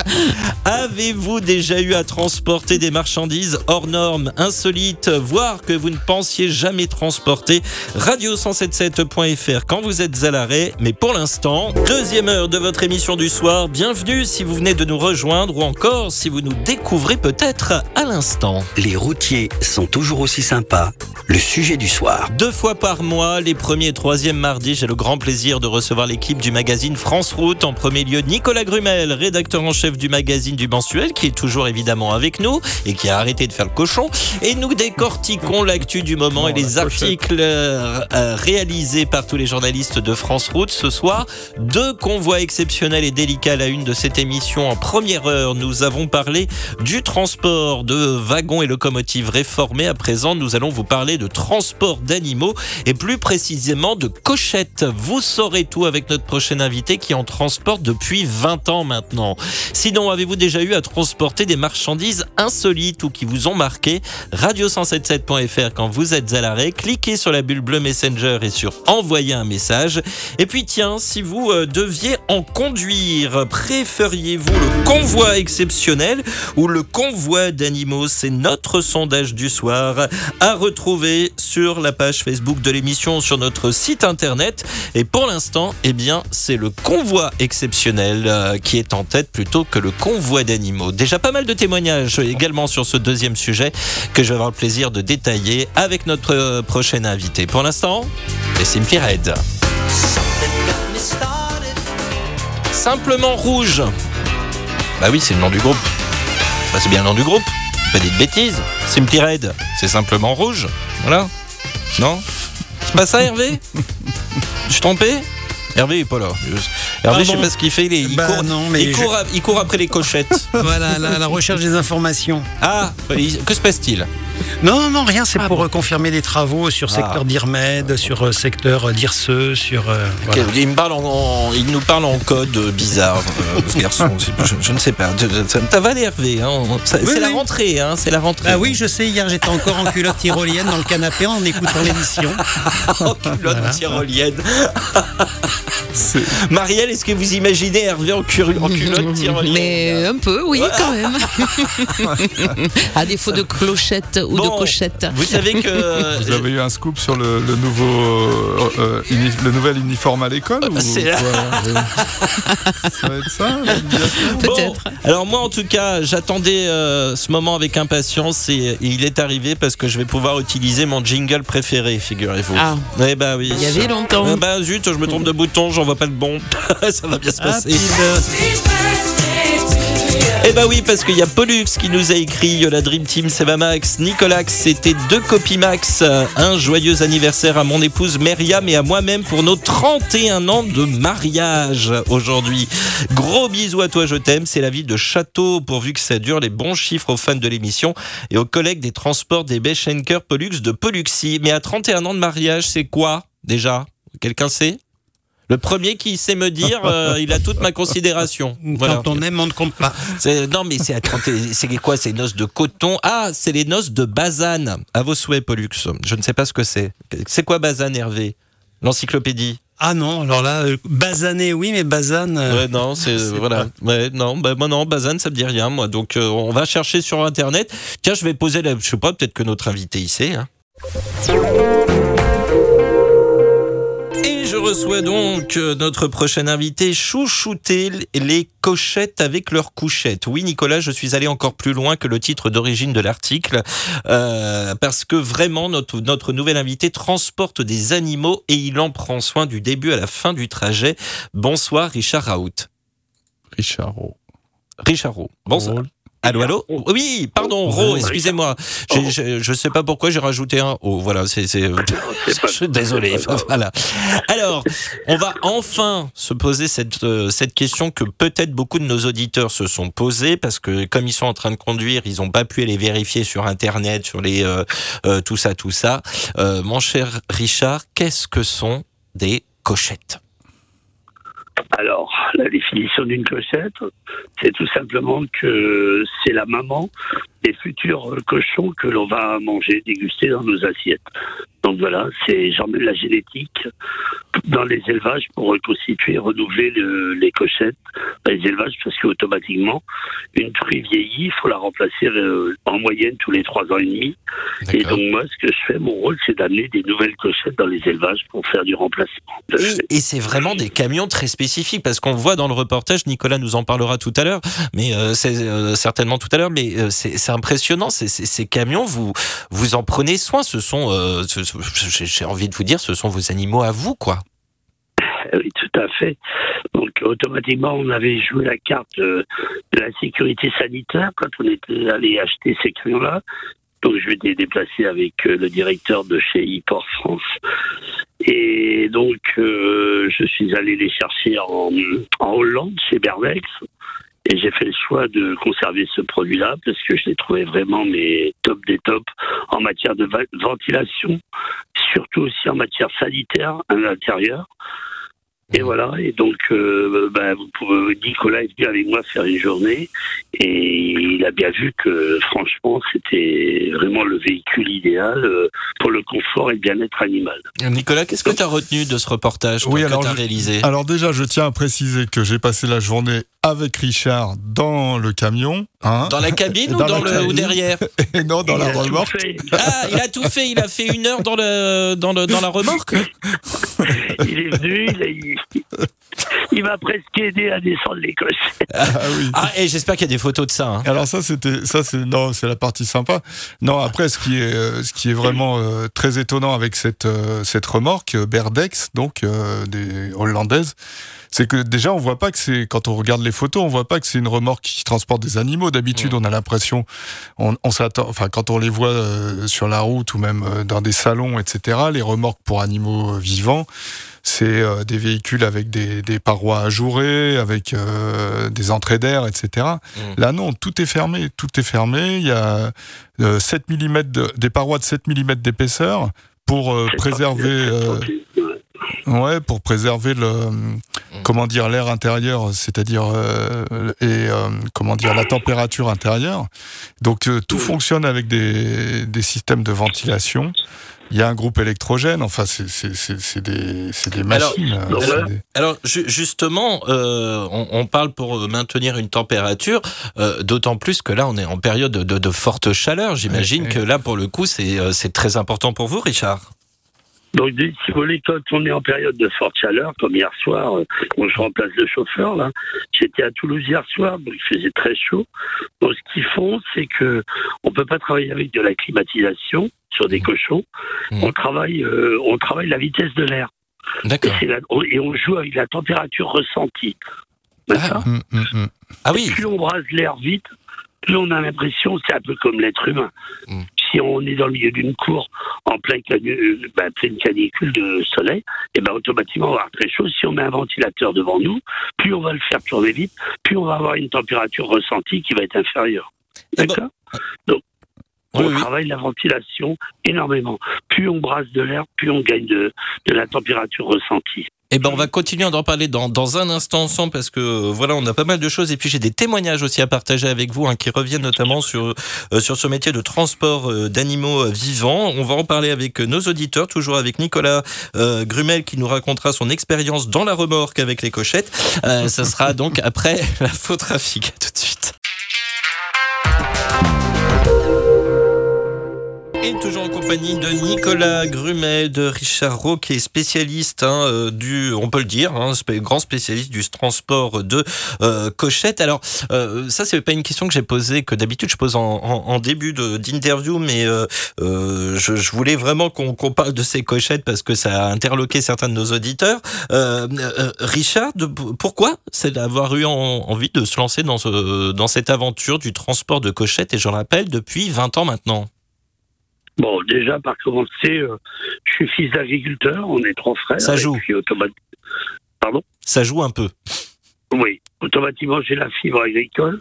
[SPEAKER 2] Avez-vous déjà eu à transporter des marchandises hors normes, insolites, voire que vous ne pensiez jamais transporter? Radio177.fr quand vous êtes à l'arrêt. Mais pour l'instant, deuxième heure de votre émission du soir. Bienvenue si vous venez de nous rejoindre ou encore si vous nous découvrez peut-être à l'instant.
[SPEAKER 1] Les routiers sont toujours aussi sympas. Le sujet du soir.
[SPEAKER 2] Deux fois par mois, les premiers et troisièmes mardis j'ai le grand plaisir de recevoir l'équipe du magazine France Route. En premier lieu, Nicolas Grumel, rédacteur en chef du magazine du mensuel, qui est toujours évidemment avec nous et qui a arrêté de faire le cochon. Et nous décortiquons l'actu du moment et les articles euh, euh, réalisés par tous les journalistes de France Route. Ce soir, deux convois exceptionnels et délicats à la une de cette émission. En première heure, nous avons parlé du transport de wagons et locomotives réformés. À présent, nous allons vous parler de transport d'animaux et plus précisément de cochettes. Vous saurez tout avec notre prochain invité qui en transporte depuis 20 ans maintenant. Sinon, avez-vous déjà eu à transporter des marchandises insolites ou qui vous ont marqué? Radio177.fr quand vous êtes à l'arrêt, cliquez sur la bulle bleue Messenger et sur envoyer un message. Et puis tiens, si vous euh, deviez en conduire, préfériez-vous le convoi exceptionnel ou le convoi d'animaux? C'est notre sondage du soir à retrouver sur la page Facebook de l'émission sur notre site internet. Et pour l'instant, eh bien, c'est le convoi exceptionnel euh, qui est en tête plutôt que le convoi d'animaux. Déjà pas mal de témoignages également sur ce deuxième sujet que je vais avoir le plaisir de détailler avec notre euh, prochain invité. Pour l'instant, les Simply Red. Simplement rouge. Bah oui, c'est le nom du groupe. Bah, c'est bien le nom du groupe. Pas dit de bêtises. Simply Red, c'est simplement rouge. Voilà. Non? C'est pas ça, Hervé. Je suis trompé Hervé il est pas là. Hervé, je sais pas ce qu'il fait. Il, est- il
[SPEAKER 5] Bah,
[SPEAKER 2] court,
[SPEAKER 5] non, mais
[SPEAKER 2] il,
[SPEAKER 5] je-
[SPEAKER 2] court, a- il court après les cochettes.
[SPEAKER 5] Voilà, la, la recherche des informations.
[SPEAKER 2] Ah, que se passe-t-il?
[SPEAKER 5] Non, non, non, rien, c'est
[SPEAKER 2] Ah
[SPEAKER 5] pour
[SPEAKER 2] bon.
[SPEAKER 5] confirmer des travaux sur
[SPEAKER 2] Ah.
[SPEAKER 5] secteur d'Irmed, sur euh, secteur euh, d'Irseux, sur. euh, voilà.
[SPEAKER 2] Il, me parle en, en- il nous parle en code bizarre, euh, ce garçon. Je, je ne sais pas. Ça va Hervé. Hein. Ça-
[SPEAKER 5] Oui,
[SPEAKER 2] c'est la
[SPEAKER 5] oui.
[SPEAKER 2] rentrée. Hein. C'est la rentrée.
[SPEAKER 5] Ah oui, je sais, hier j'étais encore en culotte tyrolienne dans le canapé en écoutant l'émission.
[SPEAKER 2] en culotte tyrolienne. Marielle, est-ce que vous imaginez Hervé en, cur- en culotte
[SPEAKER 4] Mais un peu, oui, quand même. à défaut de clochette ou
[SPEAKER 2] Bon,
[SPEAKER 4] de cochette.
[SPEAKER 2] Vous savez que.
[SPEAKER 3] Vous avez eu un scoop sur le, le nouveau, euh, euh, uni- le nouvel uniforme à l'école ou
[SPEAKER 2] c'est-
[SPEAKER 3] quoi Ça va être ça
[SPEAKER 4] Peut-être.
[SPEAKER 2] Bon, alors moi en tout cas, j'attendais euh, ce moment avec impatience et, et il est arrivé parce que je vais pouvoir utiliser mon jingle préféré, figurez-vous.
[SPEAKER 4] Ah.
[SPEAKER 2] Eh bah oui.
[SPEAKER 4] Il y avait longtemps.
[SPEAKER 2] Eh bah zut, je me trompe de bouton, j'en vois pas le bon. Ça va bien se passer. Eh bah oui, parce qu'il y a Pollux qui nous a écrit, la Dream Team, c'est ma Max, Nicolas, c'était deux copies Max. Un joyeux anniversaire à mon épouse Myriam et à moi-même pour nos 31 ans de mariage aujourd'hui. Gros bisous à toi, je t'aime. C'est la ville de Château, pourvu que ça dure. Les bons chiffres aux fans de l'émission et aux collègues des transports des Beschenker Pollux de Polluxy. Mais à 31 ans de mariage, c'est quoi déjà? Quelqu'un sait? Le premier qui sait me dire, euh, il a toute ma considération. Voilà.
[SPEAKER 5] Quand on aime, on ne compte pas.
[SPEAKER 2] Non, mais c'est quoi ces noces de coton? Ah, c'est les noces de Bazane. À vos souhaits, Pollux. Je ne sais pas ce que c'est. C'est quoi Bazane, Hervé? L'encyclopédie
[SPEAKER 5] Ah non, alors là, euh, basané, oui, mais basane. euh,
[SPEAKER 2] Ouais, non, c'est voilà. Ouais, non, bah, moi non, Bazane, ça me dit rien, moi. Donc, euh, on va chercher sur Internet. Tiens, je vais poser la. Je sais pas, peut-être que notre invité y sait. hein. Reçois donc euh, notre prochain invité, chouchouter les cochettes avec leurs couchettes. Oui, Nicolas, je suis allé encore plus loin que le titre d'origine de l'article, euh, parce que vraiment, notre, notre nouvel invité transporte des animaux et il en prend soin du début à la fin du trajet. Bonsoir, Richard Raoult.
[SPEAKER 3] Richard Rowe.
[SPEAKER 2] Richard Roux. Bonsoir. Allô, allô Oui, pardon, Ro, excusez-moi. Je ne sais pas pourquoi j'ai rajouté un O. Voilà, c'est. c'est- Je suis désolé. Voilà. Alors, on va enfin se poser cette, euh, cette question que peut-être beaucoup de nos auditeurs se sont posés parce que comme ils sont en train de conduire, ils n'ont pas pu aller vérifier sur Internet, sur les euh, euh, tout ça, tout ça. Euh, mon cher Richard, qu'est-ce que sont des cochettes?
[SPEAKER 10] Alors, la définition d'une cochette, c'est tout simplement que c'est la maman des futurs cochons que l'on va manger, déguster dans nos assiettes. Donc voilà, c'est j'emmène la génétique dans les élevages pour reconstituer, renouveler le- les cochettes dans les élevages parce qu'automatiquement, une truie vieillie, il faut la remplacer euh, en moyenne tous les trois ans et demi. Et donc moi, ce que je fais, mon rôle, c'est d'amener des nouvelles cochettes dans les élevages pour faire du remplacement.
[SPEAKER 2] Et c'est vraiment des camions très spécifiques parce qu'on voit dans le reportage, Nicolas nous en parlera tout à l'heure, mais euh, c'est euh, certainement tout à l'heure, mais euh, c'est impressionnant. c'est- ces camions, vous vous en prenez soin. Ce sont, euh, j'ai envie de vous dire, ce sont vos animaux à vous, quoi.
[SPEAKER 10] oui, tout à fait. Donc automatiquement, on avait joué la carte euh, de la sécurité sanitaire quand on était allé acheter ces crayons-là. Donc je m'étais déplacé avec euh, le directeur de chez ePort France. Et donc je suis allé les chercher en Hollande, chez Bernex. Et j'ai fait le choix de conserver ce produit-là parce que je l'ai trouvé vraiment mais top des tops en matière de ventilation, surtout aussi en matière sanitaire à l'intérieur. Et voilà, et donc euh, ben, vous pouvez, Nicolas est venu avec moi faire une journée et il a bien vu que franchement c'était vraiment le véhicule idéal euh, pour le confort et le bien-être animal.
[SPEAKER 2] Nicolas, qu'est-ce que tu as retenu de ce reportage
[SPEAKER 3] Oui,
[SPEAKER 2] que
[SPEAKER 3] alors,
[SPEAKER 2] tu as réalisé?
[SPEAKER 3] Alors déjà, je tiens à préciser que j'ai passé la journée avec Richard dans le camion. hein.
[SPEAKER 2] Dans la cabine ou,
[SPEAKER 3] Dans
[SPEAKER 2] dans
[SPEAKER 3] la
[SPEAKER 2] le, ou
[SPEAKER 3] cabine.
[SPEAKER 2] derrière
[SPEAKER 3] Et non, dans
[SPEAKER 10] Il
[SPEAKER 3] la remorque.
[SPEAKER 2] Ah, il a tout fait, il a fait une heure dans, le, dans, le, dans la remorque
[SPEAKER 10] Il est venu, il, a- il- m'a presque aidé à descendre l'Écosse.
[SPEAKER 3] Ah oui.
[SPEAKER 2] Ah, et j'espère qu'il y a des photos de ça. hein.
[SPEAKER 3] Alors ça c'était ça c'est non c'est la partie sympa. Non après ce qui est euh, ce qui est vraiment euh, très étonnant avec cette euh, cette remorque Berdex donc euh, des hollandaises c'est que déjà on voit pas que c'est quand on regarde les photos on voit pas que c'est une remorque qui transporte des animaux d'habitude on a l'impression on, on s'attend enfin quand on les voit euh, sur la route ou même euh, dans des salons etc les remorques pour animaux euh, vivants c'est euh, des véhicules avec des, des parois ajourées, avec euh, des entrées d'air, etc. Là, non, tout est fermé. Tout est fermé. Il y a euh, 7 mm de- des parois de 7 mm d'épaisseur pour euh, préserver.
[SPEAKER 10] Ouais.
[SPEAKER 3] pour préserver le, comment dire, l'air intérieur, c'est-à-dire euh, et euh, comment dire la température intérieure. Donc euh, tout fonctionne avec des, des systèmes de ventilation. Il y a un groupe électrogène. Enfin, c'est des, des machines.
[SPEAKER 10] alors,
[SPEAKER 3] c'est des-
[SPEAKER 2] Alors ju- justement, euh, on, on parle pour maintenir une température, euh, d'autant plus que là on est en période de, de forte chaleur. J'imagine
[SPEAKER 3] Ouais,
[SPEAKER 2] que là pour le coup c'est très important pour vous, Richard.
[SPEAKER 10] Donc, si vous voulez, quand on est en période de forte chaleur, comme hier soir, euh, bon, je remplace le chauffeur, là. J'étais à Toulouse hier soir, donc il faisait très chaud. Donc, ce qu'ils font, c'est que on peut pas travailler avec de la climatisation sur des cochons.
[SPEAKER 2] Mhm.
[SPEAKER 10] On travaille, euh, on travaille la vitesse de l'air. Et,
[SPEAKER 2] D'accord.
[SPEAKER 10] la- on- et on joue avec la température ressentie. D'accord?
[SPEAKER 3] hum, hum.
[SPEAKER 2] Ah oui.
[SPEAKER 10] plus on brasse l'air vite, plus on a l'impression, c'est un peu comme l'être humain. Si on est dans le milieu d'une cour en euh, ben, pleine canicule de soleil, et ben automatiquement on va avoir très chaud. Si on met un ventilateur devant nous, plus on va le faire tourner vite, plus on va avoir une température ressentie qui va être inférieure.
[SPEAKER 2] Eh ben,
[SPEAKER 10] D'accord Donc, on
[SPEAKER 2] oui.
[SPEAKER 10] travaille la ventilation énormément. Plus on brasse de l'air, plus on gagne de, de la température ressentie.
[SPEAKER 2] Eh ben, on va continuer d'en parler dans, dans un instant ensemble parce que euh, voilà, on a pas mal de choses et puis j'ai des témoignages aussi à partager avec vous hein, qui reviennent notamment sur euh, sur ce métier de transport euh, d'animaux euh, vivants. On va en parler avec nos auditeurs, toujours avec Nicolas euh, Grumel qui nous racontera son expérience dans la remorque avec les cochettes. Euh, ça sera donc après la faux trafic. À tout de suite. Et toujours en compagnie de Nicolas Grumel, de Richard Rowe, qui est spécialiste hein, euh, du, on peut le dire, hein, grand spécialiste du transport de euh, cochettes. Alors, euh, ça, c'est pas une question que j'ai posée, que d'habitude je pose en, en- en début d'interview, mais euh, euh, je, je voulais vraiment qu'on qu'on parle de ces cochettes parce que ça a interloqué certains de nos auditeurs. Euh, Richard, de- pourquoi c'est d'avoir eu en- envie de se lancer dans, ce, dans cette aventure du transport de cochettes, et je le rappelle, depuis 20 ans maintenant
[SPEAKER 10] Bon, déjà, par commencer, euh, je suis fils d'agriculteur, on est trois frères.
[SPEAKER 2] Ça joue.
[SPEAKER 10] puis Pardon?
[SPEAKER 2] Ça joue un peu.
[SPEAKER 10] Oui, automatiquement j'ai la fibre agricole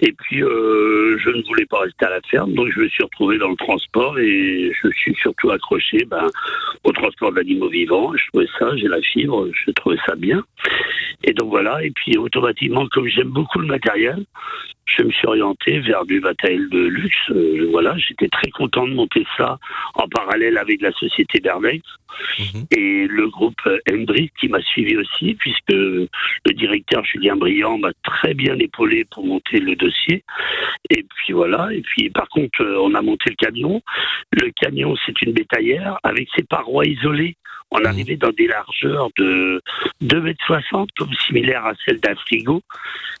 [SPEAKER 10] et puis euh, je ne voulais pas rester à la ferme, donc je me suis retrouvé dans le transport et je suis surtout accroché ben, au transport d'animaux vivants. Je trouvais ça, j'ai la fibre, je trouvais ça bien. Et donc voilà, et puis automatiquement, comme j'aime beaucoup le matériel, je me suis orienté vers du matériel de luxe. Euh, voilà, j'étais très content de monter ça en parallèle avec la société Bernex
[SPEAKER 2] Mhm.
[SPEAKER 10] et le groupe euh, Hendrix qui m'a suivi aussi, puisque le directeur Julien Briand m'a très bien épaulé pour monter le dossier. Et puis voilà, et puis par contre, euh, on a monté le camion. Le camion, c'est une bétaillère avec ses parois isolées. On
[SPEAKER 2] Mhm.
[SPEAKER 10] arrivait dans des largeurs de 2,60 m, comme similaire à celle d'un frigo.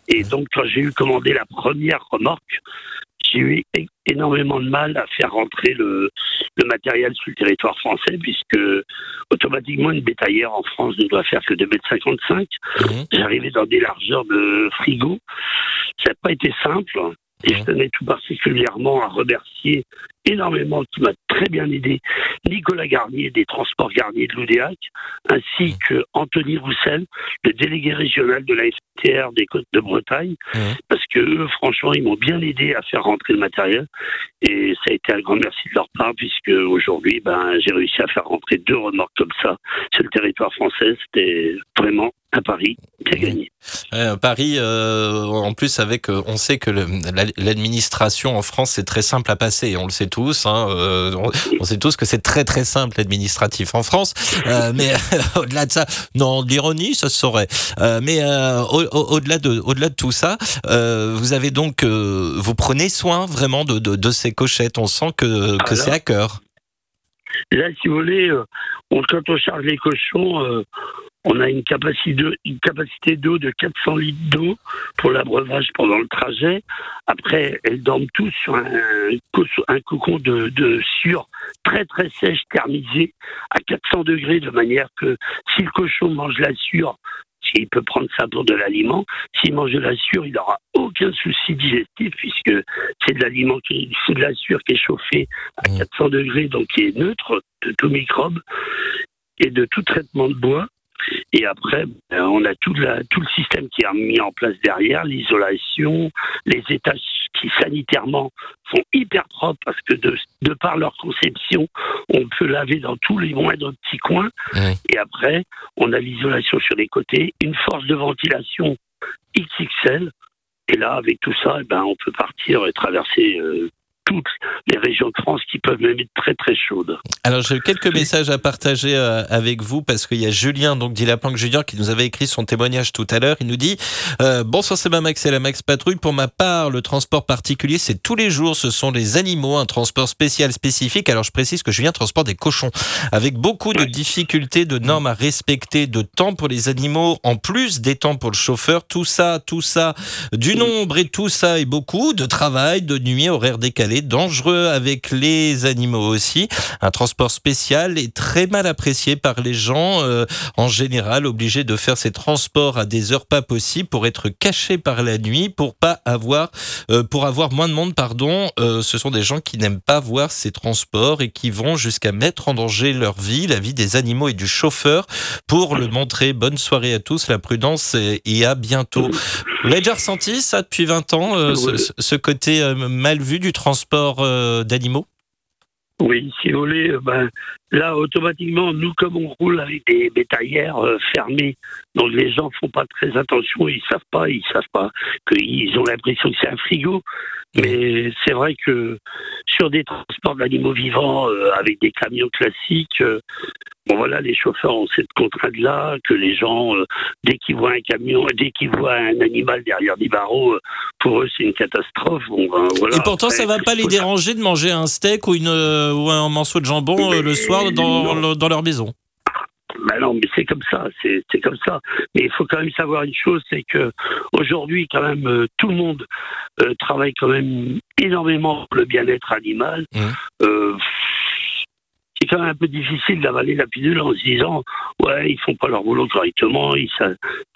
[SPEAKER 10] Et donc, quand j'ai eu commandé la première remorque, j'ai eu énormément de mal à faire rentrer le, le matériel sur le territoire français, puisque automatiquement une bétaillère en France ne doit faire que 2,55 m.
[SPEAKER 2] Mhm.
[SPEAKER 10] J'arrivais dans des largeurs de frigo. Ça n'a pas été simple. Et je tenais tout particulièrement à remercier énormément, qui m'a très bien aidé, Nicolas Garnier des Transports Garnier de l'Oudéac, ainsi que Anthony Roussel, le délégué régional de la FTR des Côtes de Bretagne, parce que eux, franchement, ils m'ont bien aidé à faire rentrer le matériel. Et ça a été un grand merci de leur part, puisque aujourd'hui, ben, j'ai réussi à faire rentrer deux remorques comme ça sur le territoire français. C'était vraiment un pari bien gagné.
[SPEAKER 2] Euh, Paris, euh, en plus, avec, euh, on sait que l'administration en France, c'est très simple à passer. On le sait tous. Hein, euh, on, on sait tous que c'est très très simple l'administratif en France. Euh, mais au-delà de ça, non, l'ironie, ça se saurait. Euh, mais au- au- au-delà de, au-delà de tout ça, vous avez donc, vous prenez soin vraiment de, de, de ces cochettes. On sent que, que c'est à cœur.
[SPEAKER 10] Là, si vous voulez, on- quand on charge les cochons, euh, on a une capacité de- une capacité d'eau de 400 litres d'eau pour l'abreuvage pendant le trajet. Après, elles dorment tous sur un, co- un cocon de, de sur très très sèche, thermisé à 400 degrés, de manière que si le cochon mange la sure, il peut prendre ça pour de l'aliment. S'il mange de la sure, il n'aura aucun souci digestif puisque c'est de l'aliment qui, c'est de la sure qui est chauffée à 400 degrés, donc qui est neutre de tout microbe et de tout traitement de bois. Et après, ben, on a tout, la- tout le système qui est mis en place derrière, l'isolation, les étages qui sanitairement sont hyper propres parce que de, de par leur conception, on peut laver dans tous les moindres petits coins. Et après, on a l'isolation sur les côtés, une force de ventilation XXL. Et là, avec tout ça, eh ben, on peut partir et traverser euh, toutes les régions de France qui peuvent même être très très chaudes.
[SPEAKER 2] Alors j'ai quelques messages à partager euh, avec vous parce qu'il y a Julien donc dit Laplanque Julien qui nous avait écrit son témoignage tout à l'heure. Il nous dit euh, bonsoir c'est Max et la Max Patrouille. Pour ma part le transport particulier c'est tous les jours ce sont les animaux un transport spécial spécifique. Alors je précise que Julien transporte des cochons avec beaucoup de difficultés de normes à respecter de temps pour les animaux en plus des temps pour le chauffeur. Tout ça tout ça du nombre et tout ça et beaucoup de travail de nuit horaires décalés dangereux avec les animaux aussi. Un transport spécial est très mal apprécié par les gens euh, en général, obligés de faire ces transports à des heures pas possibles pour être cachés par la nuit, pour pas avoir, euh, pour avoir moins de monde, pardon. Euh, ce sont des gens qui n'aiment pas voir ces transports et qui vont jusqu'à mettre en danger leur vie, la vie des animaux et du chauffeur pour le montrer. Bonne soirée à tous, la prudence et, et à bientôt. Vous l'avez déjà ressenti ça depuis 20 ans, ce, côté mal vu du transport? Euh, d'animaux?
[SPEAKER 10] Oui, si vous voulez, euh, ben, là, automatiquement, nous, comme on roule avec des bétaillères euh, fermées, donc les gens font pas très attention, ils savent pas, ils savent pas qu'ils ont l'impression que c'est un frigo. Mais c'est vrai que sur des transports d'animaux vivants avec des camions classiques, bon voilà, les chauffeurs ont cette contrainte-là, que les gens, euh, dès qu'ils voient un camion, dès qu'ils voient un animal derrière des barreaux, euh, pour eux c'est une catastrophe. Bon, ben, voilà.
[SPEAKER 2] Et pourtant,
[SPEAKER 10] Après,
[SPEAKER 2] ça va pas les déranger de manger un steak ou, une, euh, ou un morceau de jambon le soir dans, le- dans leur maison.
[SPEAKER 10] Ben non, mais c'est comme ça, c'est comme ça. Mais il faut quand même savoir une chose, c'est que aujourd'hui, quand même, euh, tout le monde euh, travaille quand même énormément pour le bien-être animal. Euh, un peu difficile d'avaler la pilule en se disant ouais ils font pas leur boulot correctement ils sa-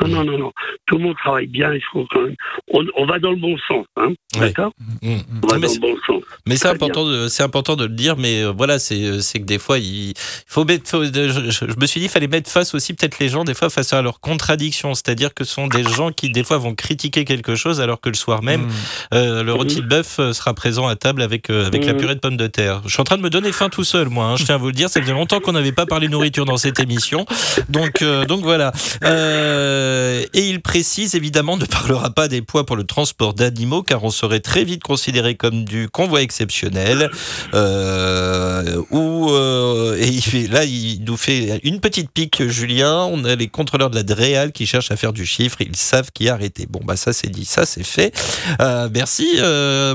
[SPEAKER 10] non non non non. Tout le monde travaille bien il faut quand même on, on va dans le bon sens hein. D'accord on va
[SPEAKER 2] Mais
[SPEAKER 10] dans le bon sens.
[SPEAKER 2] Mais c'est important, de, c'est important de le dire, mais euh, voilà, c'est, euh, c'est que des fois, il faut mettre, faut- je, je- me suis dit, il fallait mettre face aussi peut-être les gens, des fois, face à leurs contradictions. C'est-à-dire que ce sont des gens qui, des fois, vont critiquer quelque chose, alors que le soir même, euh, le rôti de bœuf euh, sera présent à table avec, euh, avec la purée de pommes de terre. Je suis en train de me donner faim tout seul, moi, hein, je tiens à vous le dire. Ça faisait longtemps qu'on n'avait pas parlé nourriture dans cette émission. Donc, euh, donc voilà. Euh, et il précise, évidemment, ne parlera pas des poids pour le transport d'animaux, car on serait très vite considéré comme du convoi exceptionnel. Euh, euh, et il fait, là, il nous fait une petite pique, Julien. On a les contrôleurs de la DREAL qui cherchent à faire du chiffre. Ils savent qui arrêter. Bon, bah, ça, c'est dit. Ça, c'est fait. Merci,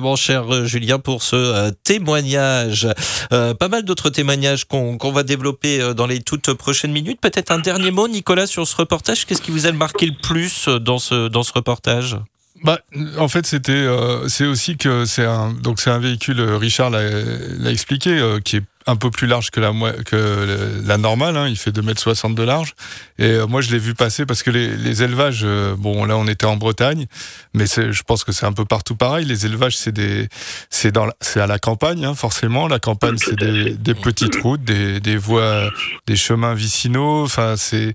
[SPEAKER 2] mon cher Julien, pour ce témoignage. Pas mal d'autres témoignages qu'on va développer euh, dans les toutes prochaines minutes. Peut-être un dernier mot, Nicolas, sur ce reportage. Qu'est-ce qui vous a marqué le plus euh, dans ce, reportage?
[SPEAKER 3] Bah, en fait, c'était, euh, c'est aussi que c'est un, véhicule. Richard l'a, expliqué, qui est un peu plus large que la que la normale. hein, il fait 2m60 de large. Et euh, moi, je l'ai vu passer parce que les, les élevages, euh, bon, là, on était en Bretagne, mais je pense que c'est un peu partout pareil. Les élevages, c'est des, c'est dans, c'est à la campagne, hein, forcément. La campagne, c'est des, des petites routes, des, des voies, des chemins vicinaux. Enfin, c'est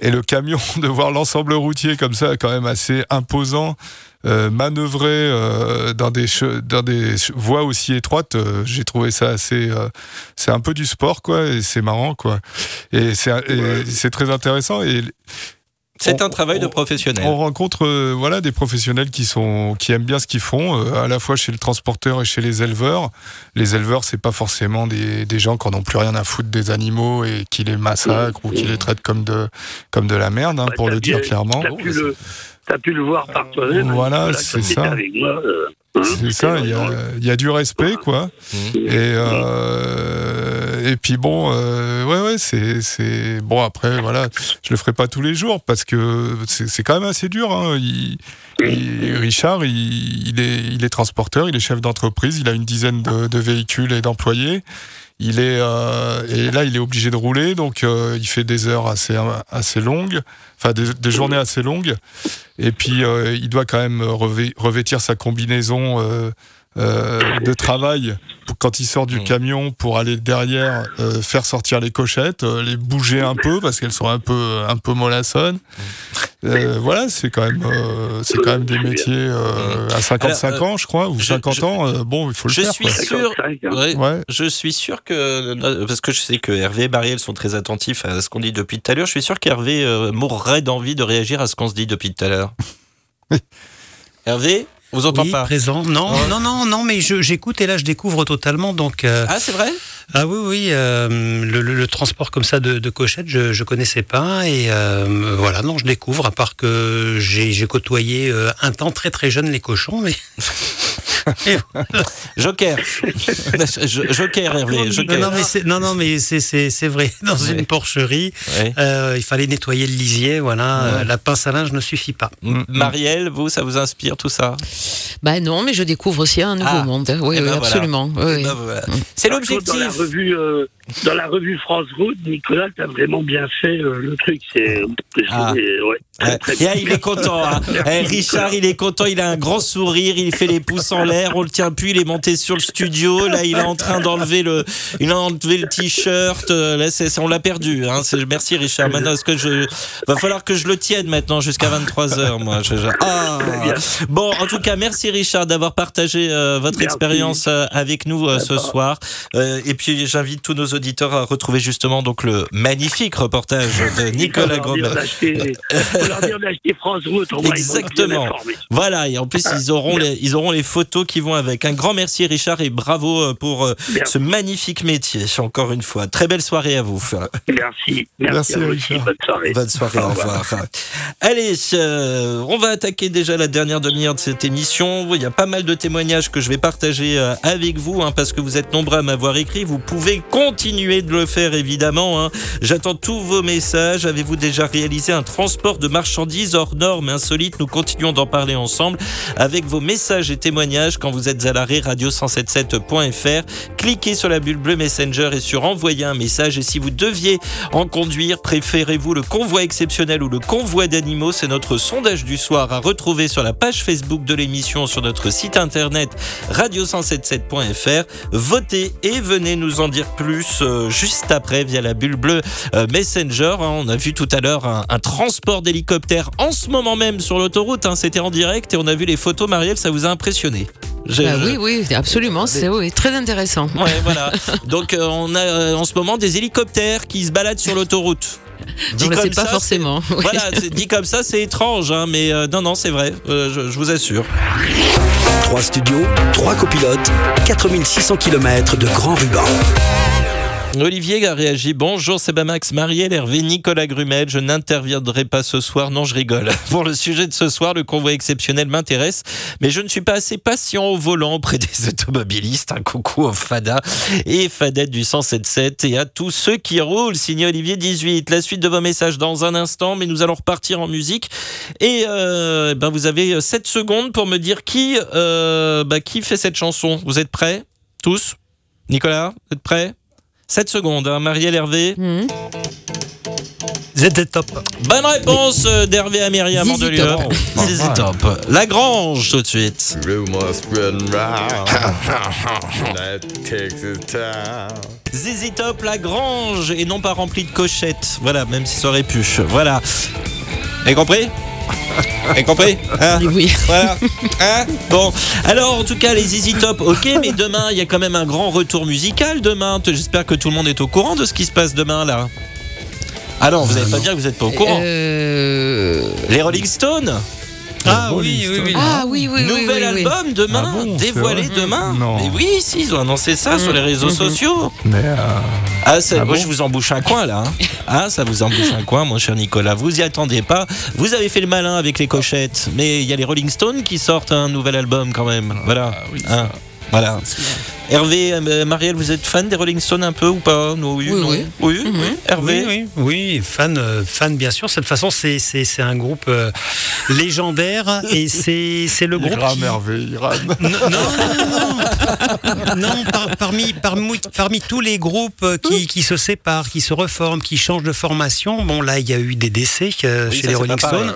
[SPEAKER 3] et le camion de voir l'ensemble routier comme ça, quand même assez imposant. Euh, manœuvrer euh, dans des dans des voies aussi étroites, euh, j'ai trouvé ça assez. c'est un peu du sport, quoi, et c'est marrant, quoi. Et c'est c'est très intéressant. Et
[SPEAKER 2] C'est un travail de
[SPEAKER 3] on-
[SPEAKER 2] professionnel.
[SPEAKER 3] on rencontre euh, voilà des professionnels qui sont qui aiment bien ce qu'ils font, euh, à la fois chez le transporteur et chez les éleveurs. Les éleveurs, c'est pas forcément des, des gens qui n'ont plus rien à foutre des animaux et qui les massacrent ou qui les traitent comme de comme de la merde, hein, pour le dire clairement.
[SPEAKER 10] Le, t'as pu le voir par toi-même.
[SPEAKER 3] Voilà,
[SPEAKER 10] Nicolas,
[SPEAKER 3] c'est ça.
[SPEAKER 10] Avec moi, euh, hein,
[SPEAKER 3] C'est ça, il y a,
[SPEAKER 10] vraiment-
[SPEAKER 3] il y a du respect, quoi.
[SPEAKER 2] Mmh.
[SPEAKER 3] Et, euh, et puis bon, euh, ouais, ouais, c'est, c'est bon. Après, voilà, je le ferai pas tous les jours parce que c'est, quand même assez dur. Hein. Il, il- Richard, il, il est, il est transporteur, il est chef d'entreprise, il a une dizaine de, de véhicules et d'employés. Il est euh, et là, il est obligé de rouler, donc euh, il fait des heures assez longues, enfin des, journées assez longues. Et puis euh, il doit quand même revê- revêtir sa combinaison de travail quand il sort du camion pour aller derrière euh, faire sortir les cochettes, euh, les bouger un peu parce qu'elles sont un peu un peu mollassonnes. Euh, voilà, c'est quand même euh, c'est quand même des métiers euh, à 55
[SPEAKER 2] Alors, euh,
[SPEAKER 3] ans, je crois, ou
[SPEAKER 2] je-
[SPEAKER 3] 50
[SPEAKER 2] je-
[SPEAKER 3] ans. euh, bon, il faut le
[SPEAKER 2] Je
[SPEAKER 3] faire.
[SPEAKER 2] suis
[SPEAKER 3] quoi.
[SPEAKER 2] sûr,
[SPEAKER 10] 55, hein.
[SPEAKER 2] ouais,
[SPEAKER 3] Ouais.
[SPEAKER 2] je suis sûr que euh, parce que je sais que Hervé et Marielle sont très attentifs à ce qu'on dit depuis tout à l'heure. Je suis sûr qu'Hervé euh, mourrait d'envie de réagir à ce qu'on se dit depuis tout à l'heure. Hervé, on vous entend
[SPEAKER 5] Oui,
[SPEAKER 2] pas
[SPEAKER 5] présent. Non,
[SPEAKER 2] Ouais.
[SPEAKER 5] non, non, non, mais j'écoute et là je découvre totalement. Donc, euh,
[SPEAKER 2] Ah, c'est vrai?
[SPEAKER 5] ah oui, oui, euh, le, le- le transport comme ça de, de cochettes, je, je connaissais pas et euh, voilà, non, je découvre. À part que j'ai côtoyé un temps très très jeune les cochons, mais.
[SPEAKER 2] Joker. Jo- Joker, Hervé. Joker.
[SPEAKER 5] non, non, mais c'est non, non, mais c'est c'est c'est vrai. Dans
[SPEAKER 2] Ouais.
[SPEAKER 5] une porcherie,
[SPEAKER 2] Ouais.
[SPEAKER 5] euh, il fallait nettoyer le lisier. Voilà, la pince à linge ne suffit pas.
[SPEAKER 2] M- Marielle, vous, ça vous inspire tout ça?
[SPEAKER 4] Ben non, mais je découvre aussi un nouveau
[SPEAKER 2] Ah.
[SPEAKER 4] monde. Oui,
[SPEAKER 2] Eh
[SPEAKER 4] oui,
[SPEAKER 2] ben voilà.
[SPEAKER 4] absolument. Oui,
[SPEAKER 2] Eh ben voilà. C'est
[SPEAKER 10] Dans la
[SPEAKER 2] l'objectif.
[SPEAKER 10] revue, euh, dans la revue France Route, Nicolas, t'as vraiment bien fait euh, le truc. C'est,
[SPEAKER 2] Ah.
[SPEAKER 10] trouvais, ouais, très,
[SPEAKER 2] Ouais.
[SPEAKER 10] très bien.
[SPEAKER 2] ah, il est content. hein. Eh, Richard, il est content. Il a un grand sourire. Il fait les pouces en l'air. On le tient plus. Il est monté sur le studio. Là, il est en train d'enlever le, il a enlevé le t-shirt. Euh, Là, on l'a perdu. Hein. Merci, Richard. Maintenant, est-ce que je, va falloir que je le tienne maintenant jusqu'à 23 h moi. Je- je- Ah. Bon, en tout cas, merci, Richard, d'avoir partagé euh, votre
[SPEAKER 10] Merci.
[SPEAKER 2] expérience euh, avec nous ce soir. Et puis, j'invite tous nos auditeurs à retrouver justement donc le magnifique reportage de Nicolas
[SPEAKER 10] d'acheter- faut leur dire d'acheter France Route.
[SPEAKER 2] Exactement. Voilà, et en plus ils auront les, ils auront les photos qui vont avec. Un grand merci Richard et bravo euh, pour euh,
[SPEAKER 10] Merci.
[SPEAKER 2] ce magnifique métier. Encore une fois, très belle soirée à vous.
[SPEAKER 10] Merci. Merci,
[SPEAKER 3] Merci,
[SPEAKER 10] à vous aussi. Bonne soirée.
[SPEAKER 2] Bonne soirée, au revoir. Allez, euh, on va attaquer déjà la dernière demi-heure de cette émission. Il y a pas mal de témoignages que je vais partager euh, avec vous, hein, parce que vous êtes nombreux à m'avoir écrit. Vous pouvez continuer de le faire, évidemment. hein. J'attends tous vos messages. Avez-vous déjà réalisé un transport de marchandises hors normes, insolite Nous continuons d'en parler ensemble avec vos messages et témoignages quand vous êtes à l'arrêt radio177.fr. Cliquez sur la bulle bleue Messenger et sur envoyer un message. Et si vous deviez en conduire, préférez-vous le convoi exceptionnel ou le convoi d'animaux? C'est notre sondage du soir à retrouver sur la page Facebook de l'émission sur notre site internet radio177.fr. Votez et venez nous en dire plus euh, juste après via la bulle bleue euh, Messenger. hein. On a vu tout à l'heure un, un transport d'hélicoptère en ce moment même sur l'autoroute. hein. C'était en direct et on a vu les photos. Marielle, ça vous a impressionné?
[SPEAKER 4] Bah oui, oui, absolument. C'est oui, très intéressant.
[SPEAKER 2] Ouais, voilà. Donc euh, on a euh, en ce moment des hélicoptères qui se baladent sur l'autoroute. Dit comme
[SPEAKER 4] pas
[SPEAKER 2] ça,
[SPEAKER 4] forcément. oui.
[SPEAKER 2] Voilà, dit comme ça, c'est étrange, hein, mais euh, non, non, c'est vrai. euh, je, je vous assure.
[SPEAKER 1] Trois studios, trois copilotes, 4600 km de grand ruban.
[SPEAKER 2] Olivier a réagi. Bonjour, c'est Bamax, Marielle, Hervé, Nicolas Grumel. Je n'interviendrai pas ce soir. Non, je rigole. Pour le sujet de ce soir, le convoi exceptionnel m'intéresse, mais je ne suis pas assez patient au volant auprès des automobilistes. Un coucou au Fada et Fadette du 177 et à tous ceux qui roulent. Signé Olivier 18. La suite de vos messages dans un instant, mais nous allons repartir en musique. Et euh, ben vous avez 7 secondes pour me dire qui, euh, bah, qui fait cette chanson. Vous êtes prêts? Tous? Nicolas, vous êtes prêts? 7 secondes, hein, Marielle Hervé.
[SPEAKER 4] Mhm.
[SPEAKER 5] ZZ Top.
[SPEAKER 2] Bonne réponse euh, d'Hervé à Myriam
[SPEAKER 4] Zizi
[SPEAKER 2] Mandelieu.
[SPEAKER 4] Top.
[SPEAKER 2] Zizi Top. Lagrange tout de suite. Zizi Top, Lagrange et non pas rempli de cochettes. Voilà, même si ça aurait pu. Voilà. Avez compris Avez compris Hein
[SPEAKER 4] Oui.
[SPEAKER 2] Voilà. Hein bon. Alors, en tout cas, les Zizi Top, ok, mais demain, il y a quand même un grand retour musical demain. J'espère que tout le monde est au courant de ce qui se passe demain, là. Ah non, vous n'allez pas dire que vous n'êtes pas au courant.
[SPEAKER 4] Euh,
[SPEAKER 2] Les Rolling Stones
[SPEAKER 5] Ah oui, oui, oui.
[SPEAKER 4] Ah oui, oui, oui.
[SPEAKER 2] Nouvel
[SPEAKER 4] oui, oui.
[SPEAKER 2] album demain,
[SPEAKER 3] Ah bon,
[SPEAKER 2] dévoilé demain.
[SPEAKER 3] Non.
[SPEAKER 2] Mais oui, si, ils ont annoncé ça sur les réseaux sociaux.
[SPEAKER 3] Mais euh,
[SPEAKER 2] Ah, ça,
[SPEAKER 3] Ah
[SPEAKER 2] moi,
[SPEAKER 3] bon
[SPEAKER 2] je vous embouche un coin là. hein. Ah, ça vous embouche un coin, mon cher Nicolas. Vous y attendez pas. Vous avez fait le malin avec les cochettes, mais il y a les Rolling Stones qui sortent un nouvel album quand même. Voilà.
[SPEAKER 3] ah oui,
[SPEAKER 2] Hein, voilà. Hervé, euh, Marielle, vous êtes fan des Rolling Stones un peu ou pas? Non, oui,
[SPEAKER 4] Oui,
[SPEAKER 2] non.
[SPEAKER 4] oui.
[SPEAKER 2] oui,
[SPEAKER 4] Mhm.
[SPEAKER 2] oui. Hervé?
[SPEAKER 5] Oui, oui, oui, fan, euh, fan bien sûr. De toute façon, c'est c'est c'est un groupe euh, légendaire et c'est c'est le
[SPEAKER 3] il
[SPEAKER 5] groupe.
[SPEAKER 3] rame
[SPEAKER 5] qui-
[SPEAKER 3] Hervé, il rame.
[SPEAKER 5] Non, non, non, non. Non, par- parmi, parmi, parmi tous les groupes qui, qui se séparent, qui se reforment, qui changent de formation, bon là il y a eu des décès euh,
[SPEAKER 2] Oui,
[SPEAKER 5] chez
[SPEAKER 2] ça,
[SPEAKER 5] les Rolling. Stones.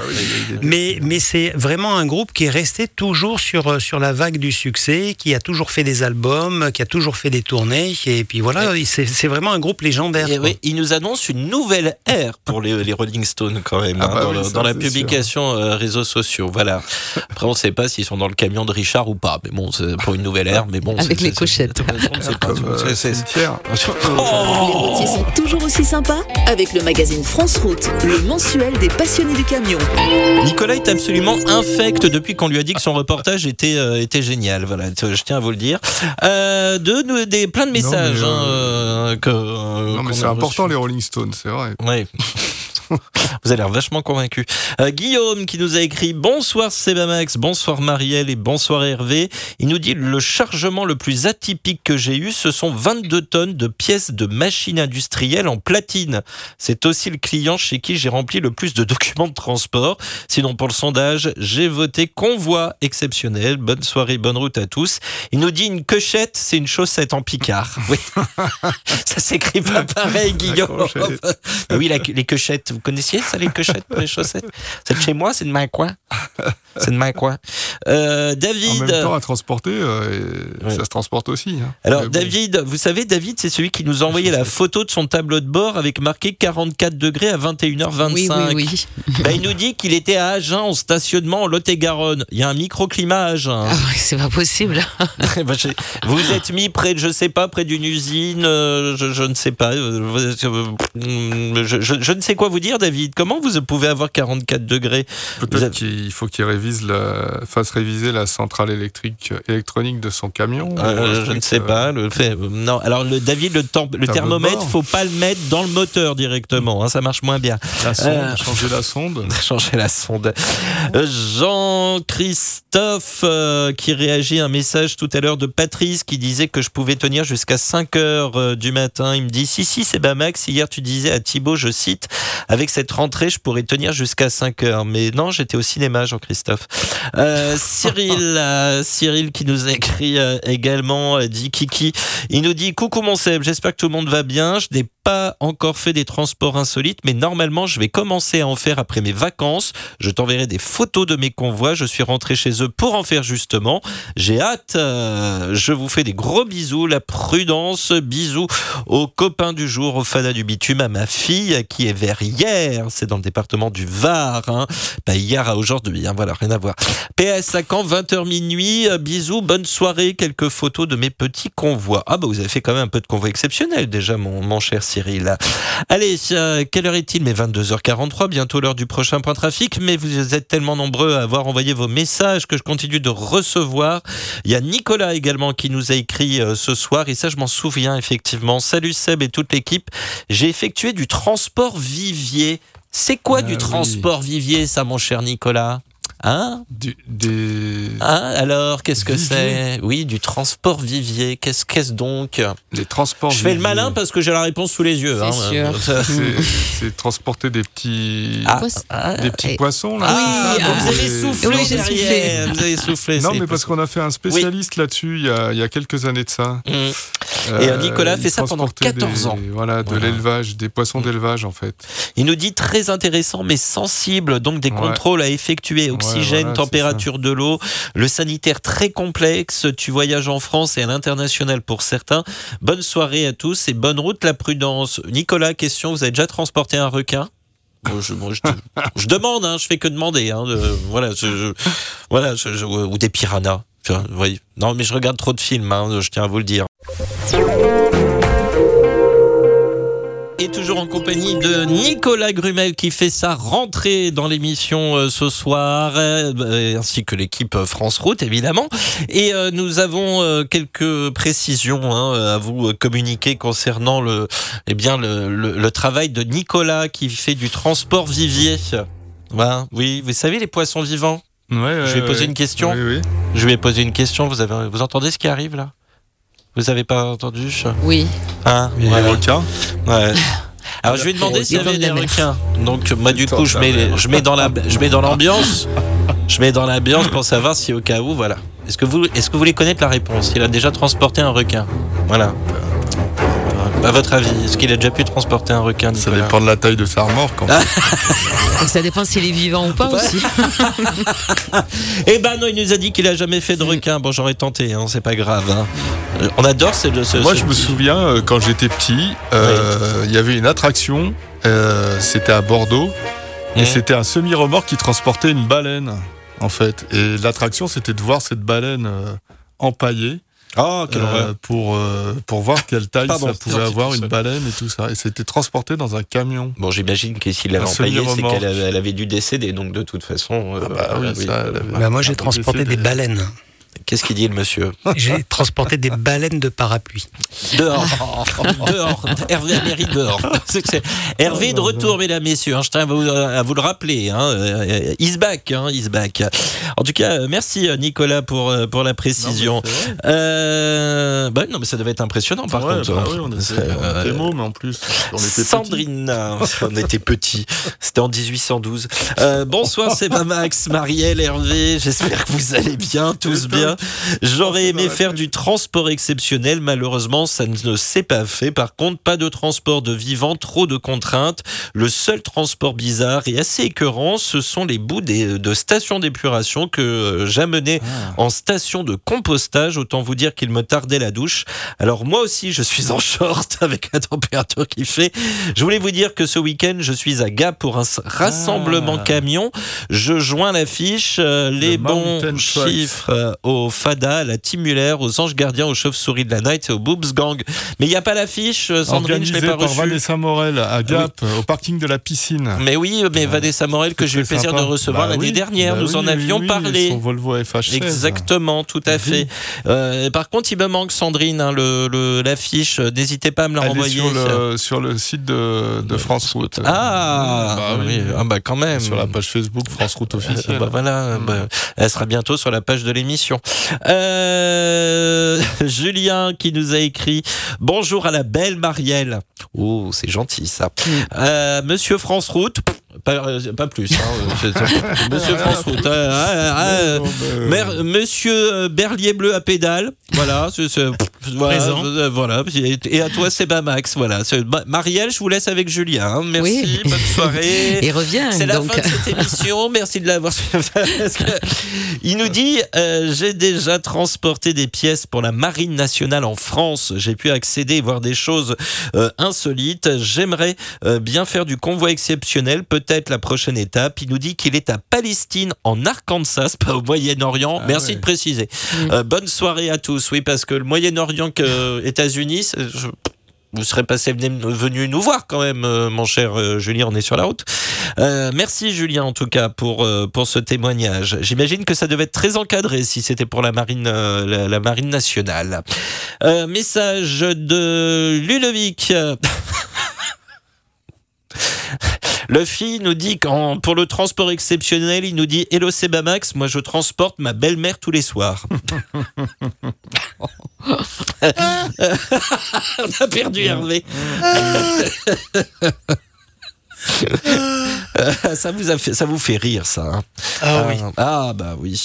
[SPEAKER 3] Il
[SPEAKER 5] Mais, mais c'est vraiment un groupe qui est resté toujours sur, sur la vague du succès, qui a toujours fait des albums, qui a toujours fait des tournées. Et puis voilà, c'est c'est vraiment un groupe légendaire.
[SPEAKER 2] Et
[SPEAKER 5] quoi.
[SPEAKER 2] oui, il nous annonce une nouvelle ère pour les, les Rolling Stones quand même,
[SPEAKER 3] Ah
[SPEAKER 2] hein,
[SPEAKER 3] bah
[SPEAKER 2] dans,
[SPEAKER 3] oui,
[SPEAKER 2] le-
[SPEAKER 3] ça,
[SPEAKER 2] dans la publication euh, réseaux sociaux. Voilà. Après, on ne sait pas s'ils sont dans le camion de Richard ou pas. Mais bon, c'est pour une nouvelle ère. Mais bon,
[SPEAKER 4] Avec les.
[SPEAKER 3] Comme euh, cimetière.
[SPEAKER 6] Les routiers sont toujours aussi sympas avec le magazine France Route, le mensuel des passionnés du camion.
[SPEAKER 2] Nicolas est absolument infect depuis qu'on lui a dit que son reportage était, euh, était génial. Voilà, je tiens à vous le dire. Euh, de, nous- des, plein de messages.
[SPEAKER 3] mais,
[SPEAKER 2] hein,
[SPEAKER 3] euh,
[SPEAKER 2] euh, que, euh,
[SPEAKER 3] Non, mais
[SPEAKER 2] qu'on
[SPEAKER 3] c'est important les Rolling Stones, c'est vrai.
[SPEAKER 2] Oui. Vous avez l'air vachement convaincu. Euh, Guillaume qui nous a écrit Bonsoir Sebamax, bonsoir Marielle et bonsoir Hervé. Il nous dit le chargement le plus atypique que j'ai eu, ce sont 22 tonnes de pièces de machines industrielles en platine. C'est aussi le client chez qui j'ai rempli le plus de documents de transport. Sinon pour le sondage, j'ai voté convoi exceptionnel. Bonne soirée, bonne route à tous. Il nous dit une cochette, c'est une chaussette en picard. Oui. Ça s'écrit pas pareil, Guillaume. oui, la- les cochettes. Vous connaissiez? Ça, les cochettes pour les chaussettes C'est de chez moi, c'est de ma coin. C'est de ma coin. Euh,
[SPEAKER 3] En
[SPEAKER 2] David.
[SPEAKER 3] même temps, à transporter, euh,
[SPEAKER 2] Ouais.
[SPEAKER 3] ça se transporte aussi. hein.
[SPEAKER 2] Alors
[SPEAKER 3] Mais bon.
[SPEAKER 2] David, vous savez, David, c'est celui qui nous a envoyé la photo de son tableau de bord avec marqué 44 degrés à 21h25.
[SPEAKER 4] Oui, oui, oui.
[SPEAKER 2] Bah, il nous dit qu'il était à Agen en stationnement en Lot-et-Garonne. Il y a un microclimat à Agen.
[SPEAKER 4] Ah oui, c'est pas possible.
[SPEAKER 2] Bah, vous êtes mis près, de, je sais pas, près d'une usine, euh, je, je ne sais pas. euh, euh, je, je- je ne sais quoi vous dire, David. Comment vous pouvez avoir 44 degrés
[SPEAKER 3] Peut-être
[SPEAKER 2] avez-
[SPEAKER 3] qu'il faut qu'il révise la, fasse réviser la centrale électrique électronique de son camion.
[SPEAKER 2] Euh, je ne sais
[SPEAKER 3] euh,
[SPEAKER 2] pas. Le fait, euh, non. Alors le David, le, temp- le thermomètre, faut pas le mettre dans le moteur directement. hein, ça marche moins bien.
[SPEAKER 3] La sonde,
[SPEAKER 2] Euh,
[SPEAKER 3] changer la sonde.
[SPEAKER 2] changer la sonde. Jean-Christophe euh, qui réagit à un message tout à l'heure de Patrice qui disait que je pouvais tenir jusqu'à 5 heures du matin. Il me dit si si c'est Bamax. Hier tu disais à Thibaut, je cite, avec cette rentrée je pourrais tenir jusqu'à 5 heures. Mais non, j'étais au cinéma, Jean-Christophe. Euh, Cyril, euh, Cyril qui nous a écrit euh, également dit Kiki. Il nous dit coucou mon Seb, j'espère que tout le monde va bien. Je n'ai encore fait des transports insolites, mais normalement je vais commencer à en faire après mes vacances. Je t'enverrai des photos de mes convois. Je suis rentré chez eux pour en faire justement. J'ai hâte. euh, je vous fais des gros bisous. La prudence. Bisous aux copains du jour, au fada du bitume, à ma fille qui est verrière. C'est dans le département du Var. Hein. Pas hier à aujourd'hui. Hein. Voilà, rien à voir. PS à quand 20h minuit. Euh, Bisous, bonne soirée. Quelques photos de mes petits convois. Ah bah vous avez fait quand même un peu de convoi exceptionnel déjà, mon, mon cher Cyril. Cyril. Allez, euh, quelle heure est-il? Mais 22h43, bientôt l'heure du prochain point trafic. Mais vous êtes tellement nombreux à avoir envoyé vos messages que je continue de recevoir. Il y a Nicolas également qui nous a écrit euh, ce soir et ça je m'en souviens effectivement. Salut Seb et toute l'équipe. J'ai effectué du transport vivier. C'est quoi
[SPEAKER 3] Ah
[SPEAKER 2] du
[SPEAKER 3] oui.
[SPEAKER 2] transport vivier ça mon cher Nicolas? Hein
[SPEAKER 3] Du- des...
[SPEAKER 2] Hein Alors, qu'est-ce que c'est? Oui, du transport vivier. Qu'est-ce qu'est-ce donc?
[SPEAKER 3] Les transports.
[SPEAKER 2] Je fais le malin parce que j'ai la réponse sous les yeux.
[SPEAKER 4] C'est
[SPEAKER 2] hein.
[SPEAKER 4] sûr.
[SPEAKER 2] Ça-
[SPEAKER 3] C'est c'est transporter des petits,
[SPEAKER 2] Ah, ah,
[SPEAKER 3] des petits
[SPEAKER 4] et-
[SPEAKER 3] poissons là.
[SPEAKER 2] ah,
[SPEAKER 3] c'est ça,
[SPEAKER 2] vous avez soufflé
[SPEAKER 4] Oui,
[SPEAKER 2] derrière, Vous avez soufflé.
[SPEAKER 3] Non,
[SPEAKER 2] c'est
[SPEAKER 3] mais parce qu'on a fait un spécialiste là-dessus il y a, il y a quelques années de ça.
[SPEAKER 2] Mmh. Et, Nicolas fait ça pendant
[SPEAKER 3] transportait
[SPEAKER 2] 14
[SPEAKER 3] des-
[SPEAKER 2] ans.
[SPEAKER 3] Voilà, de
[SPEAKER 2] Voilà.
[SPEAKER 3] l'élevage, des poissons d'élevage en fait.
[SPEAKER 2] Il nous dit très intéressant mais sensible, donc des
[SPEAKER 3] Ouais.
[SPEAKER 2] contrôles à effectuer, oxygène,
[SPEAKER 3] voilà,
[SPEAKER 2] température de l'eau, le sanitaire très complexe, tu voyages en France et à l'international pour certains. Bonne soirée à tous et bonne route la prudence. Nicolas, question, vous avez déjà transporté un requin? Je, bon, je, je demande, hein, je fais que demander. Hein, de- voilà, je, voilà ou des piranhas. Non, mais je regarde trop de films, hein, je tiens à vous le dire. Et toujours en compagnie de Nicolas Grumel qui fait sa rentrée dans l'émission euh, ce soir, euh, ainsi que l'équipe euh, France Route évidemment. Et euh, nous avons euh, quelques précisions hein, à vous communiquer concernant le, eh bien le, travail de Nicolas qui fait du transport vivier. Voilà, oui, vous savez les poissons vivants.
[SPEAKER 3] Ouais, ouais,
[SPEAKER 2] Je vais poser
[SPEAKER 3] ouais.
[SPEAKER 2] une question.
[SPEAKER 3] Oui, oui.
[SPEAKER 2] Je vais poser une question. Vous avez, vous entendez ce qui arrive là? Vous avez pas entendu
[SPEAKER 4] Oui.
[SPEAKER 2] Hein?
[SPEAKER 3] Les
[SPEAKER 2] Voilà.
[SPEAKER 3] requins.
[SPEAKER 2] Ouais. Alors je lui ai demandé s'il y avait
[SPEAKER 4] Des
[SPEAKER 2] requins. Donc moi du coup je mets,
[SPEAKER 3] mère.
[SPEAKER 2] je mets dans la je mets dans l'ambiance. Je mets dans l'ambiance pour savoir si au cas où voilà. Est-ce que vous est-ce que vous voulez connaître la réponse? Il a déjà transporté un requin. Voilà. À votre avis, est-ce qu'il a déjà pu transporter un requin
[SPEAKER 3] Ça
[SPEAKER 2] Nicolas
[SPEAKER 3] dépend de la taille de sa remorque. en fait.
[SPEAKER 4] Et ça dépend s'il est vivant ou pas
[SPEAKER 2] Ouais.
[SPEAKER 4] aussi.
[SPEAKER 2] Eh ben non, il nous a dit qu'il a jamais fait de requin. Bon, j'aurais tenté, hein, c'est pas grave. hein. Euh, On adore ce, ce-
[SPEAKER 3] Moi,
[SPEAKER 2] ce
[SPEAKER 3] je me souviens euh, quand j'étais petit, euh, il y avait une attraction. euh, c'était à Bordeaux et
[SPEAKER 2] Mhm.
[SPEAKER 3] c'était un semi-remorque qui transportait une baleine en fait. Et l'attraction, c'était de voir cette baleine euh, empaillée.
[SPEAKER 2] Quelle
[SPEAKER 3] euh, pour, euh, pour voir quelle taille
[SPEAKER 2] Pardon,
[SPEAKER 3] ça pouvait avoir une baleine et tout ça. Et c'était transporté dans un camion.
[SPEAKER 2] Bon, j'imagine que s'il l'avait empaillé, c'est qu'elle avait, elle avait dû décéder. Donc de toute façon. euh,
[SPEAKER 3] Ah bah oui,
[SPEAKER 2] oui.
[SPEAKER 3] ça, elle avait-
[SPEAKER 5] Bah, moi, j'ai transporté
[SPEAKER 3] décédé.
[SPEAKER 5] des baleines.
[SPEAKER 2] Qu'est-ce qu'il dit le monsieur
[SPEAKER 5] J'ai transporté des baleines de parapluie.
[SPEAKER 2] Dehors. dehors. Hervé Améry dehors. Hervé de retour, mesdames, messieurs. hein, je tiens à vous, à vous le rappeler. Hein. euh, He's back. Hein, he's back. En tout cas, euh, merci euh, Nicolas pour, pour la précision.
[SPEAKER 3] Non.
[SPEAKER 2] Euh, bah, non, mais ça devait être impressionnant par
[SPEAKER 3] Ouais,
[SPEAKER 2] contre.
[SPEAKER 3] bah oui, on était, on
[SPEAKER 2] euh,
[SPEAKER 3] était en plus. On était petits.
[SPEAKER 2] Sandrine, on était petits. C'était en 1812. Euh, bonsoir, c'est Max, Marielle, Hervé. J'espère que vous allez bien, tous bien. J'aurais aimé faire du transport exceptionnel. Malheureusement, ça ne s'est pas fait. Par contre, pas de transport de vivants, trop de contraintes. Le seul transport bizarre et assez écœurant, ce sont les bouts des- de stations d'épuration que euh, j'amenais en station de compostage. Autant vous dire qu'il me tardait la douche. Alors moi aussi, je suis en short avec la température qu'il fait. Je voulais vous dire que ce week-end, je suis à Gap pour un rassemblement
[SPEAKER 3] Ah.
[SPEAKER 2] camion. Je joins l'affiche, euh, les bons chiffres euh, au FADA, à la Team Muller, aux Anges Gardiens, aux Chauves-souris de la Night et aux Boobs Gang. Mais il n'y a pas l'affiche, euh, Sandrine, je
[SPEAKER 3] Organisé
[SPEAKER 2] l'ai pas
[SPEAKER 3] par
[SPEAKER 2] reçue.
[SPEAKER 3] Vanessa Morel à Gap, au parking de la piscine.
[SPEAKER 2] Mais oui, mais Vanessa Morel, que j'ai eu le plaisir
[SPEAKER 3] sympa.
[SPEAKER 2] de recevoir
[SPEAKER 3] Bah
[SPEAKER 2] l'année
[SPEAKER 3] oui,
[SPEAKER 2] dernière,
[SPEAKER 3] bah
[SPEAKER 2] nous en avions parlé.
[SPEAKER 3] Son Volvo FH16.
[SPEAKER 2] Exactement, tout à fait. Euh, par contre, il me manque Sandrine, hein, le, le- l'affiche. N'hésitez pas à me la renvoyer.
[SPEAKER 3] sur le, sur le site de, de France Route.
[SPEAKER 2] Ah,
[SPEAKER 3] Bah oui.
[SPEAKER 2] oui. Ah bah quand même.
[SPEAKER 3] Sur la page Facebook France Route
[SPEAKER 2] Euh,
[SPEAKER 3] officielle.
[SPEAKER 2] bah voilà, bah, elle sera bientôt sur la page de l'émission. Euh, Julien qui nous a écrit Bonjour à la belle Marielle. Oh, c'est gentil ça. Euh, Monsieur France Route. Pas, euh, pas plus. hein, euh, Monsieur France Route. euh, euh, Monsieur Berlier Bleu à pédale, voilà, c'est- voilà,
[SPEAKER 5] Présent.
[SPEAKER 2] voilà, et, et à toi c'est Max, voilà. Marielle, je vous laisse avec Julien. hein. Merci,
[SPEAKER 4] Oui.
[SPEAKER 2] bonne soirée.
[SPEAKER 4] Il revient.
[SPEAKER 2] C'est la
[SPEAKER 4] donc.
[SPEAKER 2] fin de cette émission. Merci de l'avoir Il nous dit euh, J'ai déjà transporté des pièces pour la Marine nationale en France. J'ai pu accéder et voir des choses euh, insolites. J'aimerais euh, bien faire du convoi exceptionnel, peut-être la prochaine étape. Il nous dit qu'il est à Palestine, en Arkansas, pas au Moyen-Orient.
[SPEAKER 3] Ah
[SPEAKER 2] Merci
[SPEAKER 3] ouais.
[SPEAKER 2] de préciser.
[SPEAKER 4] Mm.
[SPEAKER 2] Euh, bonne soirée à tous. Oui, parce que le Moyen-Orient que États-Unis, c'est- je- vous serez passé venu nous voir quand même, euh, mon cher euh, Julien, on est sur la route. Euh, merci Julien en tout cas pour, euh, pour ce témoignage. J'imagine que ça devait être très encadré si c'était pour la marine, euh, la, la marine nationale. Euh, message de Ludovic. Le fille nous dit qu'en pour le transport exceptionnel, il nous dit Hello Sebamax, moi je transporte ma belle-mère tous les soirs. On a perdu Hervé. ça vous a fait, ça vous fait rire, ça. hein?
[SPEAKER 5] Ah oui.
[SPEAKER 2] Ah bah oui.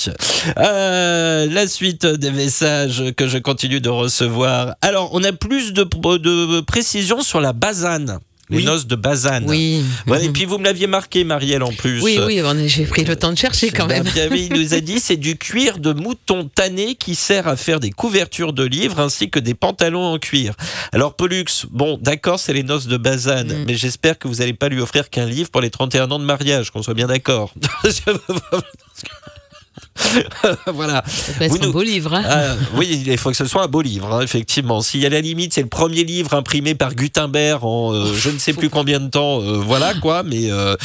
[SPEAKER 2] Euh, la suite des messages que je continue de recevoir. Alors, on a plus de, de précisions sur la basane. Les
[SPEAKER 4] Oui.
[SPEAKER 2] noces de basane.
[SPEAKER 4] Oui.
[SPEAKER 2] Et puis vous me l'aviez marqué, Marielle, en plus.
[SPEAKER 4] Oui, oui, j'ai pris le temps de chercher quand même.
[SPEAKER 2] Bah, oui, il nous a dit c'est du cuir de mouton tanné qui sert à faire des couvertures de livres ainsi que des pantalons en cuir. Alors Pollux, bon d'accord c'est les noces de Bazane,
[SPEAKER 4] Mm.
[SPEAKER 2] mais j'espère que vous n'allez pas lui offrir qu'un livre pour les 31 ans de mariage, qu'on soit bien d'accord. voilà.
[SPEAKER 4] Ça peut être
[SPEAKER 2] Vous
[SPEAKER 4] un beau livre. hein.
[SPEAKER 2] Ah, oui, il faut que ce soit un beau livre, hein, effectivement. Si à la limite c'est le premier livre imprimé par Gutenberg en euh, je ne sais plus combien de temps, euh, voilà quoi. Mais euh,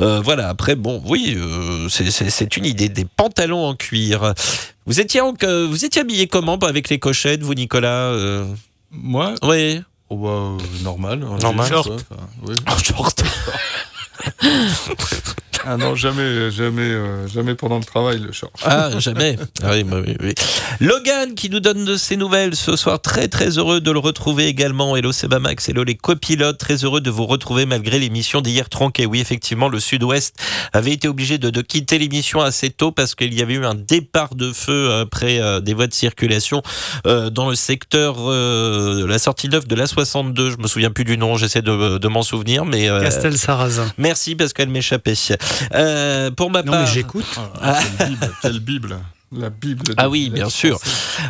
[SPEAKER 2] euh, voilà, après bon, oui, euh, c'est- une idée. Des pantalons en cuir. Vous étiez en- euh, vous étiez habillé comment avec les cochettes, vous Nicolas euh?
[SPEAKER 3] Moi?
[SPEAKER 2] Oui.
[SPEAKER 3] oh, bah, euh, Normal. un
[SPEAKER 2] Normal. Short.
[SPEAKER 3] enfin, oui.
[SPEAKER 2] En short.
[SPEAKER 3] Ah non, jamais, jamais, euh, jamais pendant le travail, le short.
[SPEAKER 2] Ah, jamais. Ah oui, bah oui, oui. Logan qui nous donne de ses nouvelles ce soir. Très, très heureux de le retrouver également. Hello Sebamax, hello les copilotes. Très heureux de vous retrouver malgré l'émission d'hier tronquée. Oui, effectivement, le Sud-Ouest avait été obligé de, de quitter l'émission assez tôt parce qu'il y avait eu un départ de feu après euh, des voies de circulation euh, dans le secteur euh, de la sortie 9 de la 62. Je me souviens plus du nom, j'essaie de, de m'en souvenir. mais euh,
[SPEAKER 5] Castel Sarrazin.
[SPEAKER 2] Merci parce qu'elle m'échappait. Euh, pour ma
[SPEAKER 5] Non,
[SPEAKER 2] part.
[SPEAKER 5] mais j'écoute.
[SPEAKER 3] Ah, quelle Bible, quelle Bible. La Bible. de-
[SPEAKER 2] Ah oui, bien sûr.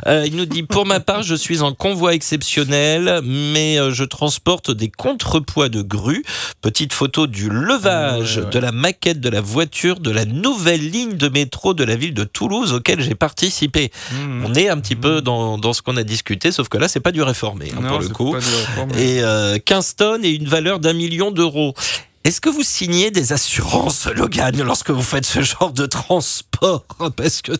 [SPEAKER 2] Euh, il nous dit pour ma part, je suis en convoi exceptionnel, mais euh, je transporte des contrepoids de grue. Petite photo du levage
[SPEAKER 3] Ouais, ouais.
[SPEAKER 2] de la maquette de la voiture de la nouvelle ligne de métro de la ville de Toulouse auquel j'ai participé.
[SPEAKER 3] Mmh.
[SPEAKER 2] On est un petit peu dans, dans ce qu'on a discuté, sauf que là, c'est pas du réformé hein,
[SPEAKER 3] Non,
[SPEAKER 2] pour le coup.
[SPEAKER 3] pas du réforme.
[SPEAKER 2] Et euh, 15 tonnes et une valeur d'un million d'euros. Est-ce que vous signez des assurances, Logan, lorsque vous faites ce genre de transport? Parce que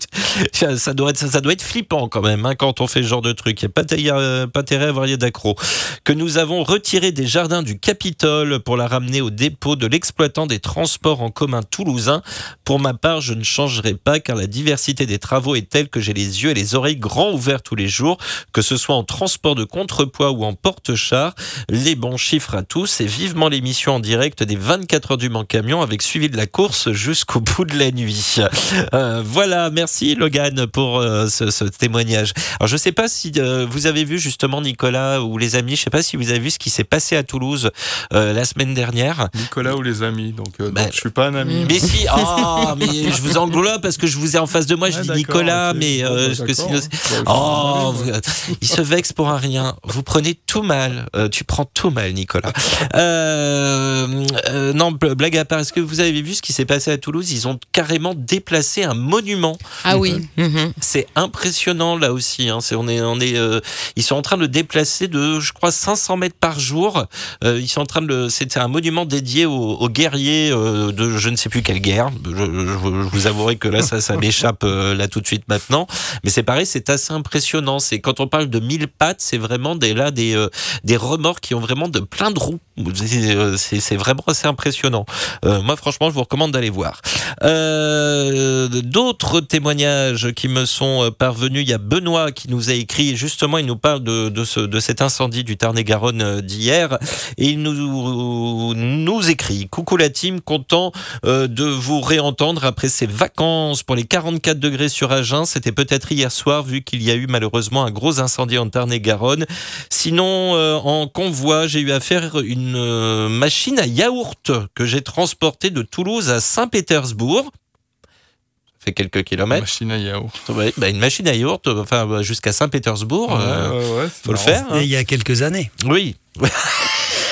[SPEAKER 2] ça doit être, ça doit être flippant quand même hein, quand on fait ce genre de truc. Il n'y a pas intérêt à avoir d'accro. Que nous avons retiré des jardins du Capitole pour la ramener au dépôt de l'exploitant des transports en commun toulousain. Pour ma part, je ne changerai pas car la diversité des travaux est telle que j'ai les yeux et les oreilles grands ouverts tous les jours, que ce soit en transport de contrepoids ou en porte-char. Les bons chiffres à tous et vivement l'émission en direct des 24 heures du Mans Camion avec suivi de la course jusqu'au bout de la nuit. Euh, voilà, merci Logan pour euh, ce, ce témoignage. Alors je sais pas si euh, vous avez vu justement Nicolas ou les amis, je sais pas si vous avez vu ce qui s'est passé à Toulouse euh, la semaine dernière.
[SPEAKER 3] Nicolas ou les amis. Donc, euh,
[SPEAKER 2] Bah,
[SPEAKER 3] donc, je suis pas un ami.
[SPEAKER 2] Mais si, ah, mais je vous englobe parce que je vous ai en face de moi, je
[SPEAKER 3] Ah,
[SPEAKER 2] dis Nicolas, mais
[SPEAKER 3] Bon,
[SPEAKER 2] parce que
[SPEAKER 3] d'accord,
[SPEAKER 2] sinon-.
[SPEAKER 3] Bon, je
[SPEAKER 2] Oh, vous- il se vexe pour un rien. Vous prenez tout mal. Euh, tu prends tout mal, Nicolas. Euh, euh, non, bl- blague à part. Est-ce que vous avez vu ce qui s'est passé à Toulouse? Ils ont carrément déplacé un monument.
[SPEAKER 4] Ah oui. Mhm.
[SPEAKER 2] C'est impressionnant là aussi. Hein. C'est, on est, on est, euh, ils sont en train de le déplacer de, je crois, 500 mètres par jour. Euh, ils sont en train de le. C'était un monument dédié aux, aux guerriers euh, de je ne sais plus quelle guerre. Je, je- je vous avouerai que là, ça, ça m'échappe euh, là tout de suite maintenant. Mais c'est pareil, c'est assez impressionnant. C'est quand on parle de mille pattes, c'est vraiment des là des euh, des remords qui ont vraiment de plein de roues. C'est, euh, C'est impressionnant. Euh, moi, franchement, je vous recommande d'aller voir. Euh, D'autres témoignages qui me sont parvenus. Il y a Benoît qui nous a écrit. Justement, il nous parle de, de, ce, de cet incendie du Tarn-et-Garonne euh, d'hier. Et il nous, nous écrit Coucou la team, content de vous réentendre après ces vacances pour les 44 degrés sur Agen. C'était peut-être hier soir, vu qu'il y a eu malheureusement un gros incendie en Tarn-et-Garonne. Sinon, en convoi, j'ai eu à faire une machine à yaourt que j'ai transportée de Toulouse à Saint-Pétersbourg. Ça fait quelques kilomètres.
[SPEAKER 3] Machine à yaourt.
[SPEAKER 2] Ouais, bah, une machine à yaourt, euh, enfin bah, jusqu'à Saint-Pétersbourg. euh,
[SPEAKER 3] Ouais, c'est
[SPEAKER 2] faut le faire. hein.
[SPEAKER 5] Et il y a quelques années.
[SPEAKER 2] Oui.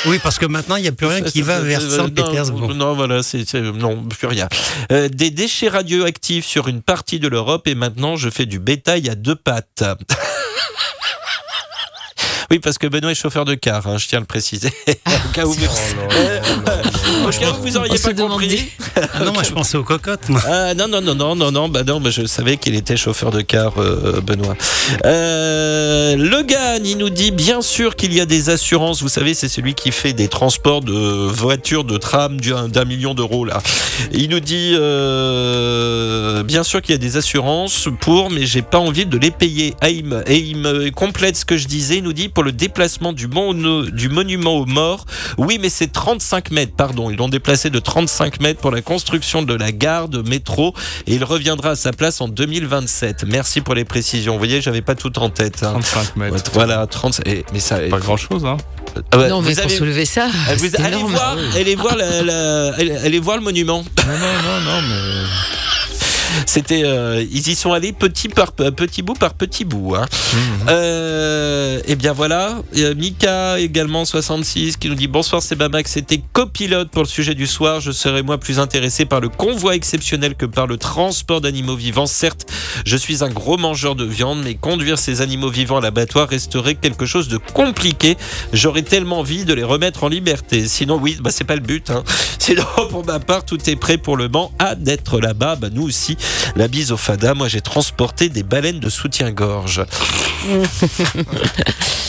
[SPEAKER 5] Oui, parce que maintenant, il n'y a plus rien qui va vers
[SPEAKER 2] Euh,
[SPEAKER 5] Saint-Pétersbourg.
[SPEAKER 2] Non, non, voilà, c'est c'est- non, plus rien. Euh, des déchets radioactifs sur une partie de l'Europe et maintenant je fais du bétail à deux pattes. Oui, parce que Benoît est chauffeur de car, hein, je tiens à le préciser. Au cas où vous, au cas où vous auriez pas compris.
[SPEAKER 5] Ah non, moi je pensais aux cocottes. moi.
[SPEAKER 2] Ah, non, non, non, non, non, non, bah non, bah je savais qu'il était chauffeur de car, euh, Benoît. Euh, Logan, il nous dit bien sûr qu'il y a des assurances. Vous savez, c'est celui qui fait des transports de voitures, de trams d'un million d'euros là. Il nous dit euh, bien sûr qu'il y a des assurances pour, mais j'ai pas envie de les payer. Et il me complète ce que je disais. Il nous dit pour le déplacement du, mono- du monument aux morts. Oui, mais c'est 35 mètres, pardon. Ils l'ont déplacé de 35 mètres pour la construction de la gare de métro et il reviendra à sa place en 2027. Merci pour les précisions. Vous voyez, j'avais pas tout en tête. hein.
[SPEAKER 3] 35 mètres.
[SPEAKER 2] Ouais, Voilà, 30. et- mais ça.
[SPEAKER 3] Pas grand chose, hein.
[SPEAKER 2] Ah
[SPEAKER 4] non, mais
[SPEAKER 2] vous
[SPEAKER 4] pour
[SPEAKER 2] avez-
[SPEAKER 4] soulever ça,
[SPEAKER 2] Ah, vous-
[SPEAKER 4] c'est
[SPEAKER 2] allez,
[SPEAKER 4] énorme.
[SPEAKER 2] voir, allez, voir la- la- allez- allez voir le monument.
[SPEAKER 3] Non, non, non, non, mais.
[SPEAKER 2] C'était, euh, ils y sont allés petit par petit bout par petit bout. Hein. Euh, et bien voilà, Euh, Mika également 66 qui nous dit bonsoir c'est Babac, c'était copilote pour le sujet du soir. Je serais moi plus intéressé par le convoi exceptionnel que par le transport d'animaux vivants. Certes, je suis un gros mangeur de viande, mais conduire ces animaux vivants à l'abattoir resterait quelque chose de compliqué. J'aurais tellement envie de les remettre en liberté. Sinon, oui, bah, c'est pas le but. Hein. Sinon, pour ma part, tout est prêt pour le Mans. À d'être là-bas, bah, nous aussi. La bise au fada. Moi, j'ai transporté des baleines de soutien-gorge.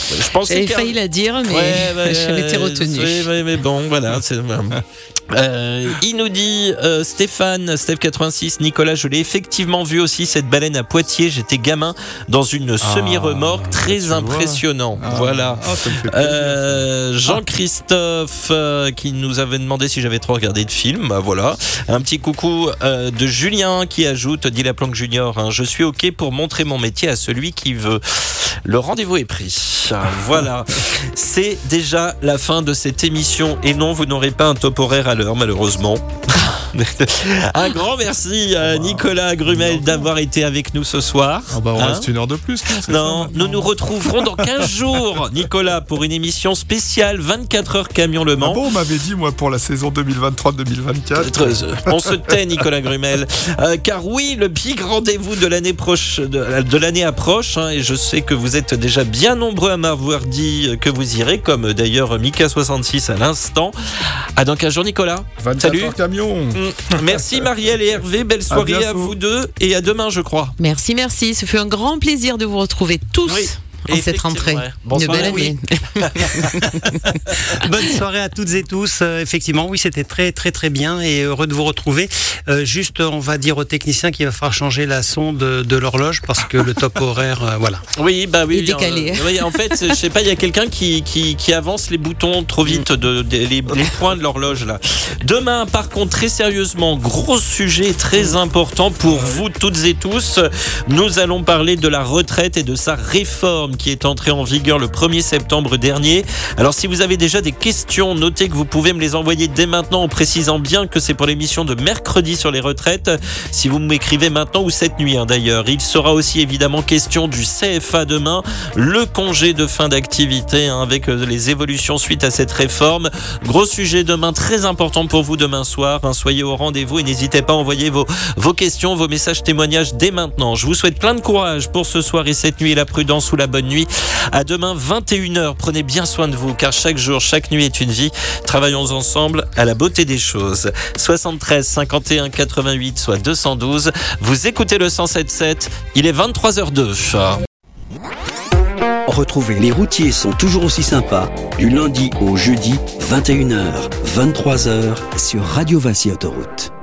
[SPEAKER 2] Je pensais
[SPEAKER 4] J'avais failli la dire, mais
[SPEAKER 2] Ouais, ouais,
[SPEAKER 4] été
[SPEAKER 2] ouais,
[SPEAKER 4] retenue.
[SPEAKER 2] oui, oui, mais bon, voilà. Euh, il nous dit euh, Stéphane, Steph86, Nicolas, je l'ai effectivement vu aussi cette baleine à Poitiers. J'étais gamin dans une semi-remorque, très impressionnant.
[SPEAKER 3] Ah,
[SPEAKER 2] voilà.
[SPEAKER 3] ah.
[SPEAKER 2] Euh, Jean-Christophe euh, qui nous avait demandé si j'avais trop regardé de films. Bah, voilà. Un petit coucou euh, de Julien qui ajoute, dit la planque junior, hein, je suis ok pour montrer mon métier à celui qui veut. Le rendez-vous est pris. Voilà. C'est déjà la fin de cette émission. Et non, vous n'aurez pas un top horaire à l'heure, malheureusement. un grand merci à Nicolas Grumel d'avoir été avec nous ce soir.
[SPEAKER 3] Ah bah, on
[SPEAKER 2] Hein
[SPEAKER 3] reste une heure de plus, non ça,
[SPEAKER 2] nous nous retrouverons dans 15 jours, Nicolas, pour une émission spéciale 24 heures camion Le
[SPEAKER 3] Ah
[SPEAKER 2] Mans.
[SPEAKER 3] bon, on m'avait dit, moi, pour la saison 2023-2024.
[SPEAKER 2] Très- euh, On se tait, Nicolas Grumel. Euh, car oui, le big rendez-vous de l'année proche, de, de l'année approche, hein, et je sais que vous êtes déjà bien nombreux à m'avoir dit que vous irez, comme d'ailleurs Mika66 à l'instant. À dans 15 jours, Nicolas.
[SPEAKER 3] 24
[SPEAKER 2] Salut.
[SPEAKER 3] camion.
[SPEAKER 2] Mm. Merci Marielle et Hervé, belle soirée à, vous deux et à demain, je crois.
[SPEAKER 4] Merci, merci. Ce fut un grand plaisir de vous retrouver tous
[SPEAKER 2] Oui,
[SPEAKER 4] en cette rentrée.
[SPEAKER 2] ouais.
[SPEAKER 4] Une
[SPEAKER 2] Bonsoir,
[SPEAKER 4] belle
[SPEAKER 2] oui.
[SPEAKER 4] année.
[SPEAKER 5] Bonne soirée à toutes et tous. Euh, effectivement, oui, c'était très très très bien et heureux de vous retrouver. Euh, juste, on va dire aux techniciens qu'il va falloir changer la sonde de, de l'horloge parce que le top horaire, euh, voilà.
[SPEAKER 2] Oui, bah oui.
[SPEAKER 4] Il est décalé.
[SPEAKER 2] euh, oui, en fait, je sais pas, il y a quelqu'un qui, qui, qui avance les boutons trop vite, de, de- les, les points de l'horloge là. Demain, par contre, très sérieusement, gros sujet très important pour vous toutes et tous. Nous allons parler de la retraite et de sa réforme qui est entrée en vigueur le 1er septembre dernier. Alors, si vous avez déjà des questions, notez que vous pouvez me les envoyer dès maintenant en précisant bien que c'est pour l'émission de mercredi sur les retraites. Si vous m'écrivez maintenant ou cette nuit hein, d'ailleurs, il sera aussi évidemment question du CFA demain, le congé de fin d'activité hein, avec euh, les évolutions suite à cette réforme. Gros sujet demain, très important pour vous demain soir. hein. soyez au rendez-vous et n'hésitez pas à envoyer vos, vos questions, vos messages témoignages dès maintenant. Je vous souhaite plein de courage pour ce soir et cette nuit, la prudence ou la bonne nuit. À demain 21h, prenez bien soin de vous car chaque jour, chaque nuit est une vie. Travaillons ensemble à la beauté des choses. 73 51 88 soit 212. Vous écoutez le 107.7, il est 23h02.
[SPEAKER 1] Retrouvez Les routiers sont toujours aussi sympas du lundi au jeudi 21h, 23h sur Radio Vinci Autoroute.